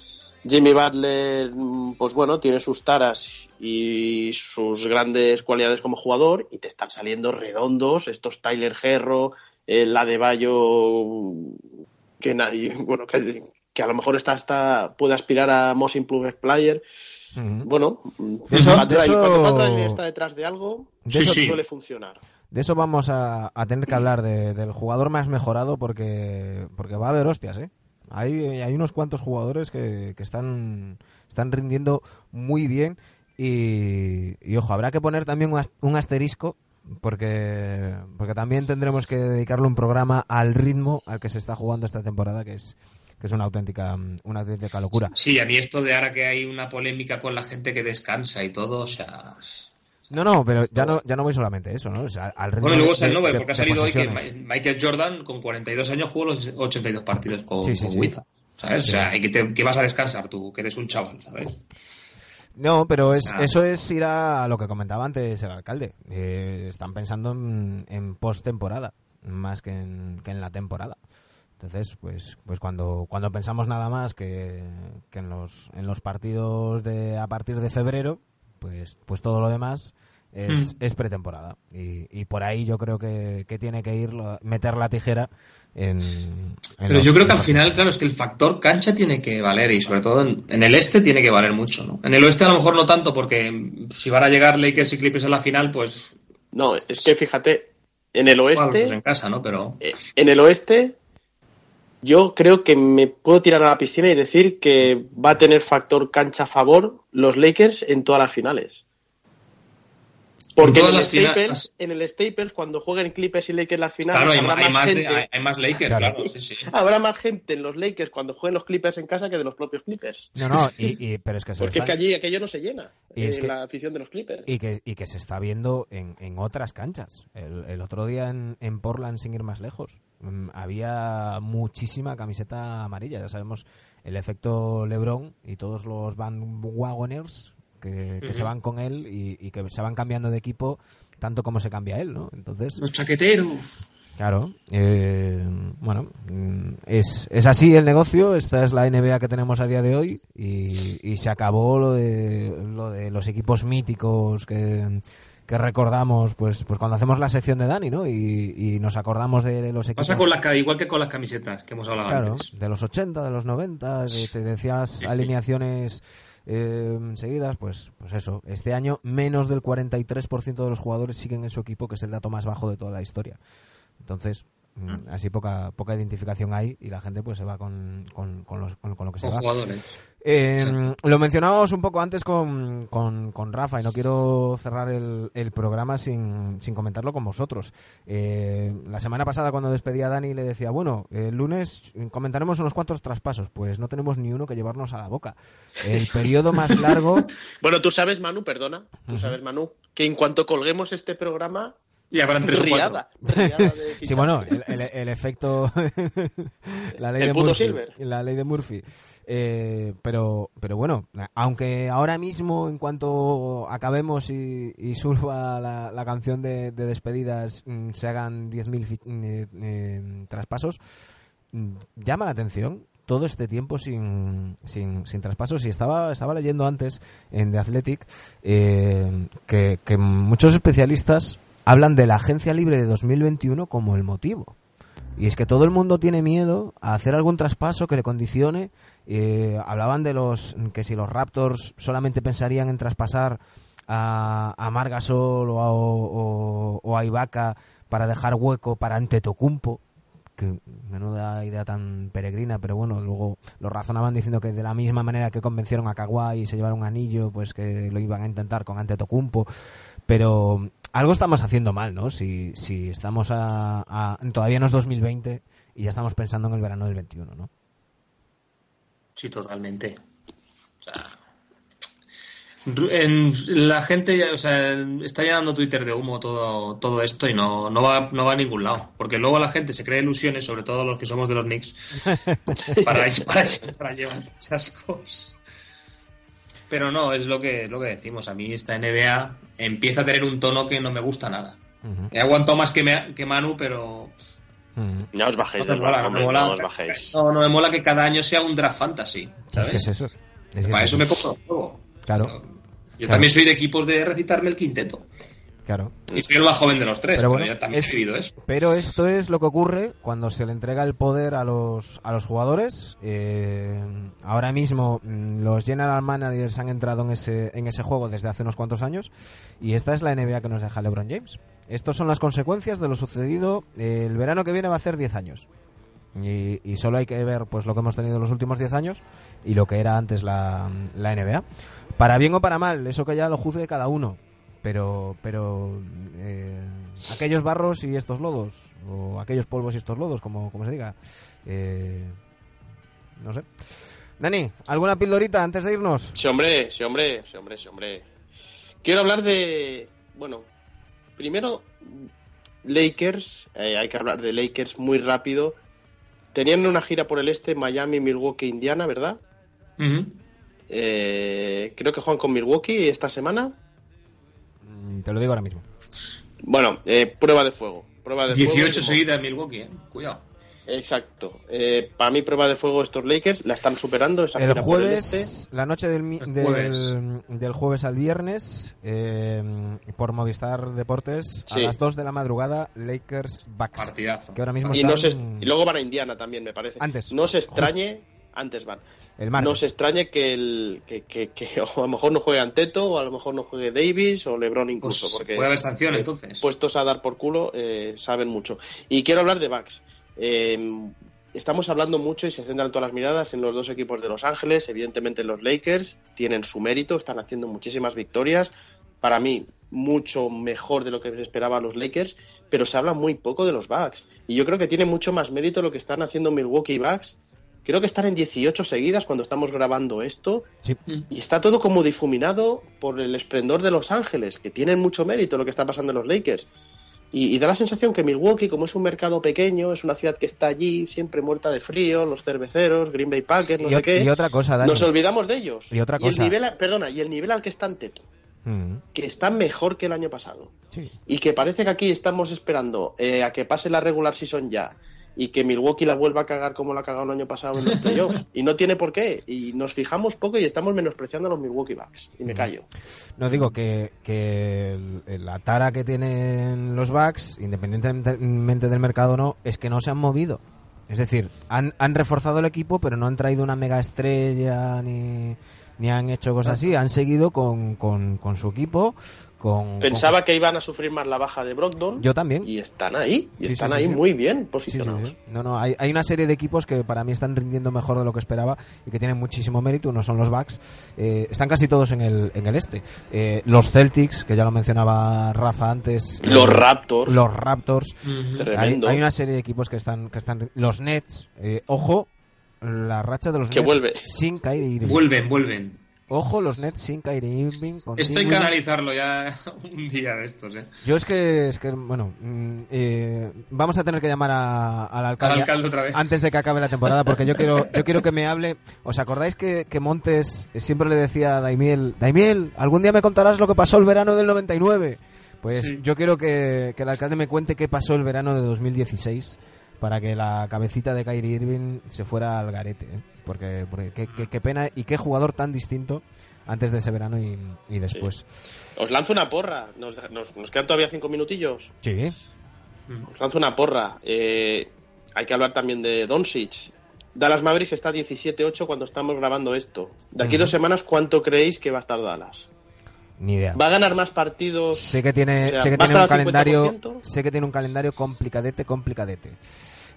Jimmy Butler, mm, pues bueno, tiene sus taras y sus grandes cualidades como jugador y te están saliendo redondos estos Tyler Herro, el Adebayo, que nadie, bueno, que, que a lo mejor está, está puede aspirar a Most Improved Player. Bueno, Eso- cuando está detrás de algo, De Sí, eso sí. suele funcionar. De eso vamos a, a tener que hablar, de- del jugador más mejorado, porque, porque va a haber hostias, ¿eh? Hay, hay unos cuantos jugadores que, que están, están rindiendo muy bien y, y, ojo, habrá que poner también un asterisco porque, porque también tendremos que dedicarle un programa al ritmo al que se está jugando esta temporada, que es, que es una auténtica, una auténtica locura. Sí, a mí esto de ahora que hay una polémica con la gente que descansa y todo, o sea... No, no, pero ya no, ya no voy solamente eso, ¿no? O sea, al ritmo Bueno, luego está el Nobel, de- porque ha salido hoy que Michael Jordan con 42 años jugó los 82 partidos con, Sí, sí, con sí. Wizards, ¿sabes? O sea, que, te- que vas a descansar tú, que eres un chaval, ¿sabes? No, pero es, sea- eso es ir a lo que comentaba antes el alcalde. Eh, están pensando en, en post-temporada, más que en, que en la temporada. Entonces, pues, pues cuando, cuando pensamos nada más que, que en, los, en los partidos de a partir de febrero, pues, pues todo lo demás es, Hmm. es pretemporada. Y, y por ahí yo creo que, que tiene que ir, meter la tijera en... en Pero los- yo creo que al final, claro, es que el factor cancha tiene que valer y sobre todo en, en el este tiene que valer mucho, ¿no? En el oeste a lo mejor no tanto porque si van a llegar Lakers y Clippers en la final, pues No, es que fíjate, en el bueno, oeste, pues en casa, ¿no? Pero eh, en el oeste, yo creo que me puedo tirar a la piscina y decir que va a tener factor cancha a favor los Lakers en todas las finales. Porque en todas el, Staples, en el Staples, cuando jueguen Clippers y Lakers las finales, Claro, hay, habrá, hay más más de- gente, hay- hay más Lakers, Claro. claro. sí, sí. habrá más gente en los Lakers cuando jueguen los Clippers en casa que de los propios Clippers. No, no, y, y- pero es que se Porque es que allí aquello no se llena, Y es eh, que- la afición de los Clippers. y que, y que se está viendo en, en otras canchas. El, el otro día en, en Portland, sin ir más lejos, mm, había muchísima camiseta amarilla. Ya sabemos el efecto LeBron y todos los bandwagoners que, que se van con él y, y que se van cambiando de equipo tanto como se cambia él, ¿no? Entonces, Los chaqueteros. Claro, eh, bueno, mm, es, es así el negocio, esta es la NBA que tenemos a día de hoy y, y se acabó lo de, lo de los equipos míticos que, que recordamos pues, pues cuando hacemos la sección de Dani, ¿no? Y, y nos acordamos de los equipos... Pasa con la, ca- igual que con las camisetas que hemos hablado Claro, antes. de los 80, de los 90, de- te decías Sí, sí. Eh, seguidas, pues, pues eso. Este año menos del 43% de los jugadores siguen en su equipo, que es el dato más bajo de toda la historia. Entonces, mm, así poca poca identificación hay y la gente pues se va con, con, con los- con- con lo que se Con jugadores. Eh, lo mencionábamos un poco antes con, con, con Rafa y no quiero cerrar el, el programa sin, sin comentarlo con vosotros. Eh, la semana pasada cuando despedía a Dani le decía, bueno, el lunes comentaremos unos cuantos traspasos. Pues no tenemos ni uno que llevarnos a la boca. El periodo más largo... Bueno, tú sabes, Manu, perdona, tú sabes, Manu, que en cuanto colguemos este programa, Y habrán tres o cuatro. riada, de Sí, bueno, el, el- el efecto... la, ley El de puto Murphy, Silver. la ley de Murphy. Eh, pero, pero bueno, aunque ahora mismo, en cuanto acabemos y, y surba la, la canción de, de despedidas, mm, se hagan 10.000 fi- eh, eh, traspasos, mm, llama la atención todo este tiempo sin, sin, sin traspasos. Y estaba, estaba leyendo antes en The Athletic eh, que, que muchos especialistas hablan de la agencia libre de 2021 como el motivo. Y es que todo el mundo tiene miedo a hacer algún traspaso que le condicione. Eh, hablaban de los que si los Raptors solamente pensarían en traspasar a, a Margasol o a, o- para dejar hueco para Antetokounmpo que menuda idea tan peregrina, pero bueno, luego lo razonaban diciendo que de la misma manera que convencieron a Kawhi y se llevaron un anillo, pues que lo iban a intentar con Antetokounmpo, pero algo estamos haciendo mal, ¿no? Si, si estamos a- todavía no es 2020 y ya estamos pensando en el verano del 21, ¿no? Sí, totalmente. O sea, en- la gente ya, o sea, está llenando Twitter de humo todo, todo esto y no, no, va, no va a ningún lado. Porque luego la gente se crea ilusiones, sobre todo los que somos de los Knicks, para, para, para llevar chascos. Pero no, es lo que, lo que decimos. A mí esta NBA empieza a tener un tono que no me gusta nada. Ujú, He aguantado más que, me- que Manu, pero ujú. No os bajéis no me del mola, barco, no me hombre, mola. no os bajéis. No, no me mola que cada año sea un draft fantasy. Es ¿sabes? que es eso. Es que Para es eso me compro el juego. Claro, Yo Claro. también soy de equipos de recitarme el quinteto. claro. Y soy el más joven de los tres, Pero pero, bueno, yo también es- he vivido eso. Pero esto es lo que ocurre cuando se le entrega el poder a los, a los jugadores. Eh, ahora mismo mm, los general managers han entrado en ese, en ese juego desde hace unos cuantos años y esta es la NBA que nos deja LeBron James. Estas son las consecuencias de lo sucedido. el verano que viene va a hacer 10 años. Y, y solo hay que ver pues lo que hemos tenido en los últimos 10 años y lo que era antes la, la NBA. Para bien o para mal, eso que ya lo juzgue cada uno. Pero, pero eh, aquellos barros y estos lodos, o aquellos polvos y estos lodos, como, como se diga. Eh, no sé. Dani, ¿alguna pildorita antes de irnos? Sí, hombre, sí, hombre, sí, hombre, sí, hombre. Quiero hablar de. Bueno, primero, Lakers. eh, hay que hablar de Lakers muy rápido. Tenían una gira por el este, Miami, Milwaukee, Indiana, ¿verdad? Eh, creo que juegan con Milwaukee esta semana. Mm, Te lo digo ahora mismo. Bueno, eh, prueba de fuego. Prueba de 18 fuego. seguidas en Milwaukee, eh. Cuidado. Exacto. Eh, para mí, prueba de fuego estos Lakers la están superando. Esa El el este. jueves, la noche del, del, jueves. del jueves al viernes, eh, por Movistar Deportes, Sí. a las 2 de la madrugada, Lakers Bucks. Partidazo. Que ahora mismo Y, no se- y luego van a Indiana también, me parece. Antes. No se extrañe, antes van. el. No se extrañe que, el, que, que, que o a lo mejor no juegue Anteto, o a lo mejor no juegue Davis, o LeBron incluso. Pues porque puede haber sanción eh, entonces. Puestos a dar por culo, eh, saben mucho. Y quiero hablar de Bucks. Eh, estamos hablando mucho y se centran todas las miradas en los dos equipos de Los Ángeles. Evidentemente los Lakers tienen su mérito, están haciendo muchísimas victorias. para mí, mucho mejor de lo que se esperaba a los Lakers, pero se habla muy poco de los Bucks. Y yo creo que tiene mucho más mérito lo que están haciendo Milwaukee Bucks. Creo que están en 18 seguidas cuando estamos grabando esto. Sí. Y está todo como difuminado por el esplendor de Los Ángeles, que tienen mucho mérito lo que está pasando en los Lakers. Y, y da la sensación que Milwaukee, como es un mercado pequeño, es una ciudad que está allí, siempre muerta de frío, los cerveceros, Green Bay Packers, no y, sé qué. y otra cosa, Dani. Nos olvidamos de ellos. Y otra el cosa. nivel, a- perdona, y el nivel al que están Teto, Mm, que está mejor que el año pasado. sí. Y que parece que aquí estamos esperando eh, a que pase la regular season ya y que Milwaukee la vuelva a cagar como la ha cagado el año pasado en los playoffs. y no tiene por qué. Y nos fijamos poco y estamos menospreciando a los Milwaukee Bucks. Y me callo. No digo que, que la tara que tienen los Bucks, independientemente del mercado o no, es que no se han movido. Es decir, han, han reforzado el equipo, pero no han traído una mega estrella ni, ni han hecho cosas así. Han seguido con, con, con su equipo. Con, Pensaba que iban a sufrir más la baja de Brogdon. Yo también. Y están ahí. Y Sí, están sí, sí, ahí sí. muy bien Sí, sí, posicionados. sí. No, no, hay, hay una serie de equipos que para mí están rindiendo mejor de lo que esperaba y que tienen muchísimo mérito. Uno son los Bucks. Eh, están casi todos en el, en el este. Eh, los Celtics, que ya lo mencionaba Rafa antes. Los eh, Raptors. Los Raptors. Hay, Tremendo. hay una serie de equipos que están, que están los Nets, eh, ojo, la racha de los Que Nets vuelve. sin Kyrie Irving. Vuelven, vuelven. Ojo, los Nets sin Kyrie Irving. con Esto hay que Dinwiddie. analizarlo ya un día de estos, ¿eh? Yo es que, es que bueno, mm, eh, vamos a tener que llamar a- al alcalde, Al alcalde otra vez. antes de que acabe la temporada, porque yo quiero, yo quiero que me hable. ¿Os acordáis que, que Montes siempre le decía a Daimiel, Daimiel, algún día me contarás lo que pasó el verano del 99? Pues Sí. yo quiero que, que el alcalde me cuente qué pasó el verano de 2016 para que la cabecita de Kyrie Irving se fuera al garete, ¿eh? Porque, porque qué, qué- qué pena y qué jugador tan distinto antes de ese verano y, y después. Os lanzo una porra. Nos, nos- nos quedan todavía cinco minutillos. Sí. Os lanzo una porra. Eh, hay que hablar también de Doncic. Dallas Mavericks está 17-8 cuando estamos grabando esto. De aquí Ujú. dos semanas, ¿cuánto creéis que va a estar Dallas? Ni idea. ¿Va a ganar más partidos? Sé que tiene, O sea, sé que ¿va a tiene un calendario, 50%? sé que tiene un calendario complicadete, complicadete.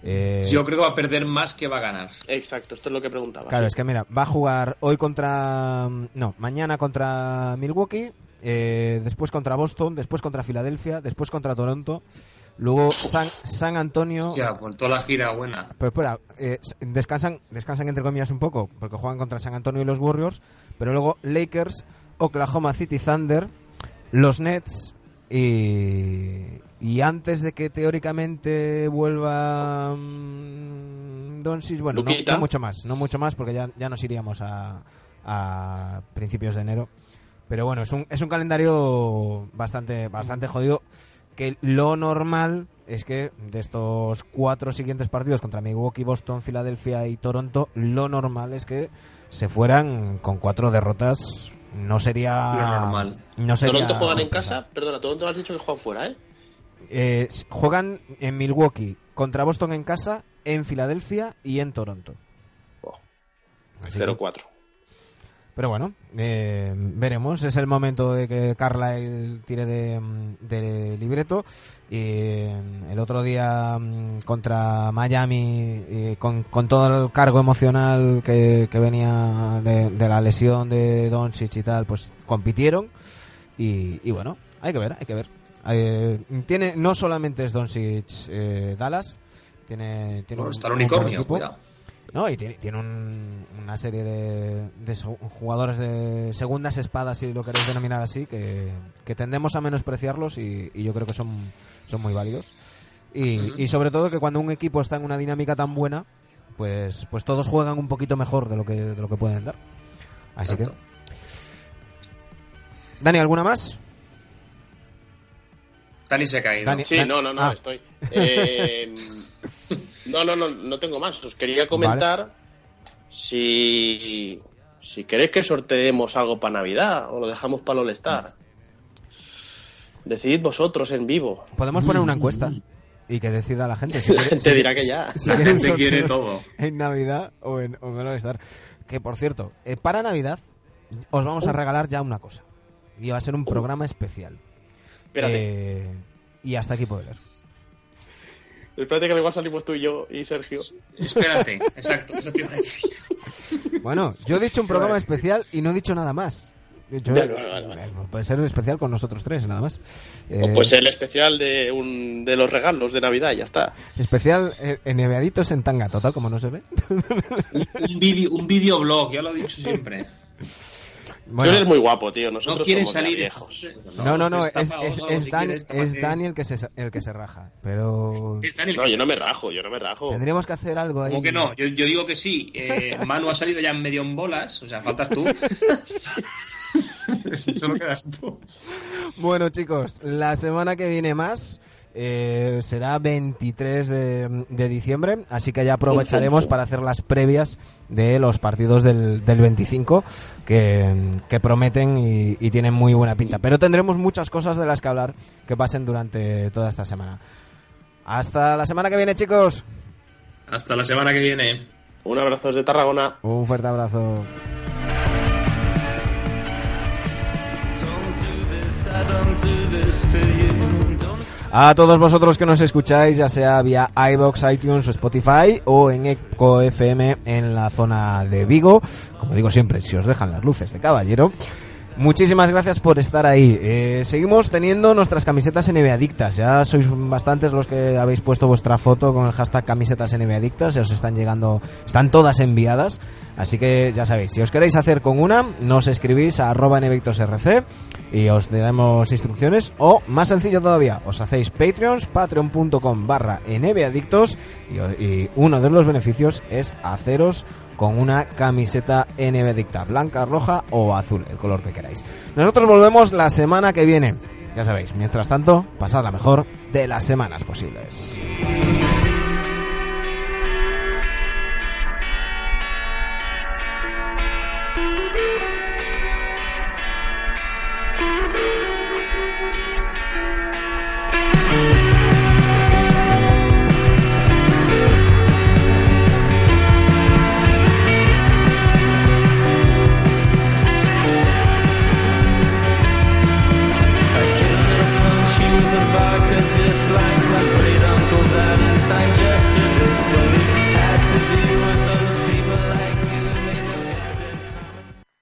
Eh, Yo creo que va a perder más que va a ganar. Exacto, esto es lo que preguntaba. claro, sí. es que mira, va a jugar hoy contra, no, mañana contra Milwaukee, eh, después contra Boston, después contra Filadelfia, después contra Toronto, luego San, San Antonio. Hostia, por toda la gira buena. Pero espera, eh, descansan, descansan entre comillas un poco, porque juegan contra San Antonio y los Warriors, pero luego Lakers, Oklahoma City Thunder, los Nets y, y antes de que teóricamente vuelva mm, Doncic, bueno, no, mucho más, no mucho más porque ya, ya nos iríamos a, a principios de enero. Pero bueno, es un, es un calendario bastante, bastante jodido. Que lo normal es que de estos cuatro siguientes partidos contra Milwaukee, Boston, Filadelfia y Toronto, lo normal es que se fueran con cuatro derrotas. No sería. Normal. No sería ¿Toronto juegan en casa? Perdona, Toronto has dicho que juegan fuera, ¿eh? Eh, juegan en Milwaukee, contra Boston en casa, en Filadelfia y en Toronto. Oh, Así que- 0-4. Pero bueno, eh, veremos. Es el momento de que Carlisle tire de, mm, de libreto. Y eh, el otro día mm, contra Miami, con, con todo el cargo emocional que, que venía de, de la lesión de Doncic y tal, pues compitieron. Y, y bueno, hay que ver, hay que ver. Eh, tiene No solamente es Doncic eh, Dallas, tiene, tiene Bueno, un- está el unicornio, cuidado. No, y tiene, tiene un- una serie de, de jugadores de segundas espadas, si lo queréis denominar así, que, que tendemos a menospreciarlos y, y yo creo que son, son muy válidos. Y, sobre todo que cuando un equipo está en una dinámica tan buena, pues, pues todos juegan un poquito mejor de lo que, de lo que pueden dar. Así Exacto. que... Dani, ¿alguna más? Dani se ha caído. Dani- Sí, no, no, no, Ah. estoy. Eh, no, no, no, no tengo más. Os quería comentar si, si queréis que sorteemos algo para Navidad o lo dejamos para el All-Star. Decidid vosotros en vivo. Podemos poner una encuesta y que decida la gente. Si La quiere- gente si- dirá que ya. si La gente quiere todo. En Navidad o en, o en el All-Star. Que por cierto, eh, para Navidad os vamos a regalar ya una cosa. Y va a ser un programa especial. Espérate, Eh, y hasta aquí puedo leer. espérate que igual salimos tú y yo y Sergio. Espérate, exacto, eso te iba a decir. Bueno, yo he dicho un programa especial y no he dicho nada más. Yo- Vale, vale, vale. eh, Puede ser especial con nosotros tres, nada más. O Eh, pues el especial de, un, de los regalos de Navidad, ya está. Especial eh, en Neveaditos en tanga, total, como no se ve. Un, un vídeo un videoblog, ya lo he dicho siempre. Tú Bueno, eres muy guapo, tío. Nosotros No quieren salir viejos. no, no, no, es, es, es quieres, es. Dani el que se, el que se raja. Pero Es Daniel No, yo no me rajo, yo no me rajo. tendríamos que hacer algo ahí. Como que no, yo, yo digo que sí. Eh, Manu ha salido ya en medio en bolas, o sea, faltas tú. Solo quedas tú. Bueno, chicos, la semana que viene más eh, será 23 de, de diciembre, así que ya aprovecharemos para hacer las previas de los partidos del, del 25 que, que prometen y, y tienen muy buena pinta. Pero tendremos muchas cosas de las que hablar que pasen durante toda esta semana. Hasta la semana que viene, chicos. Hasta la semana que viene. Un abrazo desde Tarragona. Un fuerte abrazo. A todos vosotros que nos escucháis, ya sea vía iBox, iTunes o Spotify o en Eco FM en la zona de Vigo, como digo siempre, si os dejan las luces de caballero. Muchísimas gracias por estar ahí. Eh, seguimos teniendo nuestras camisetas NBA Adictas. Ya sois bastantes los que habéis puesto vuestra foto con el hashtag camisetas NBA Adictas. Ya os están llegando, están todas enviadas. Así que ya sabéis, si os queréis hacer con una, nos escribís a arroba nevictosrc y os daremos instrucciones. O, más sencillo todavía, os hacéis Patreons, patreon.com barra nbadictos y, y uno de los beneficios es haceros con una camiseta NB Adicta, blanca, roja o azul, el color que queráis. Nosotros volvemos la semana que viene. Ya sabéis, mientras tanto, pasad la mejor de las semanas posibles.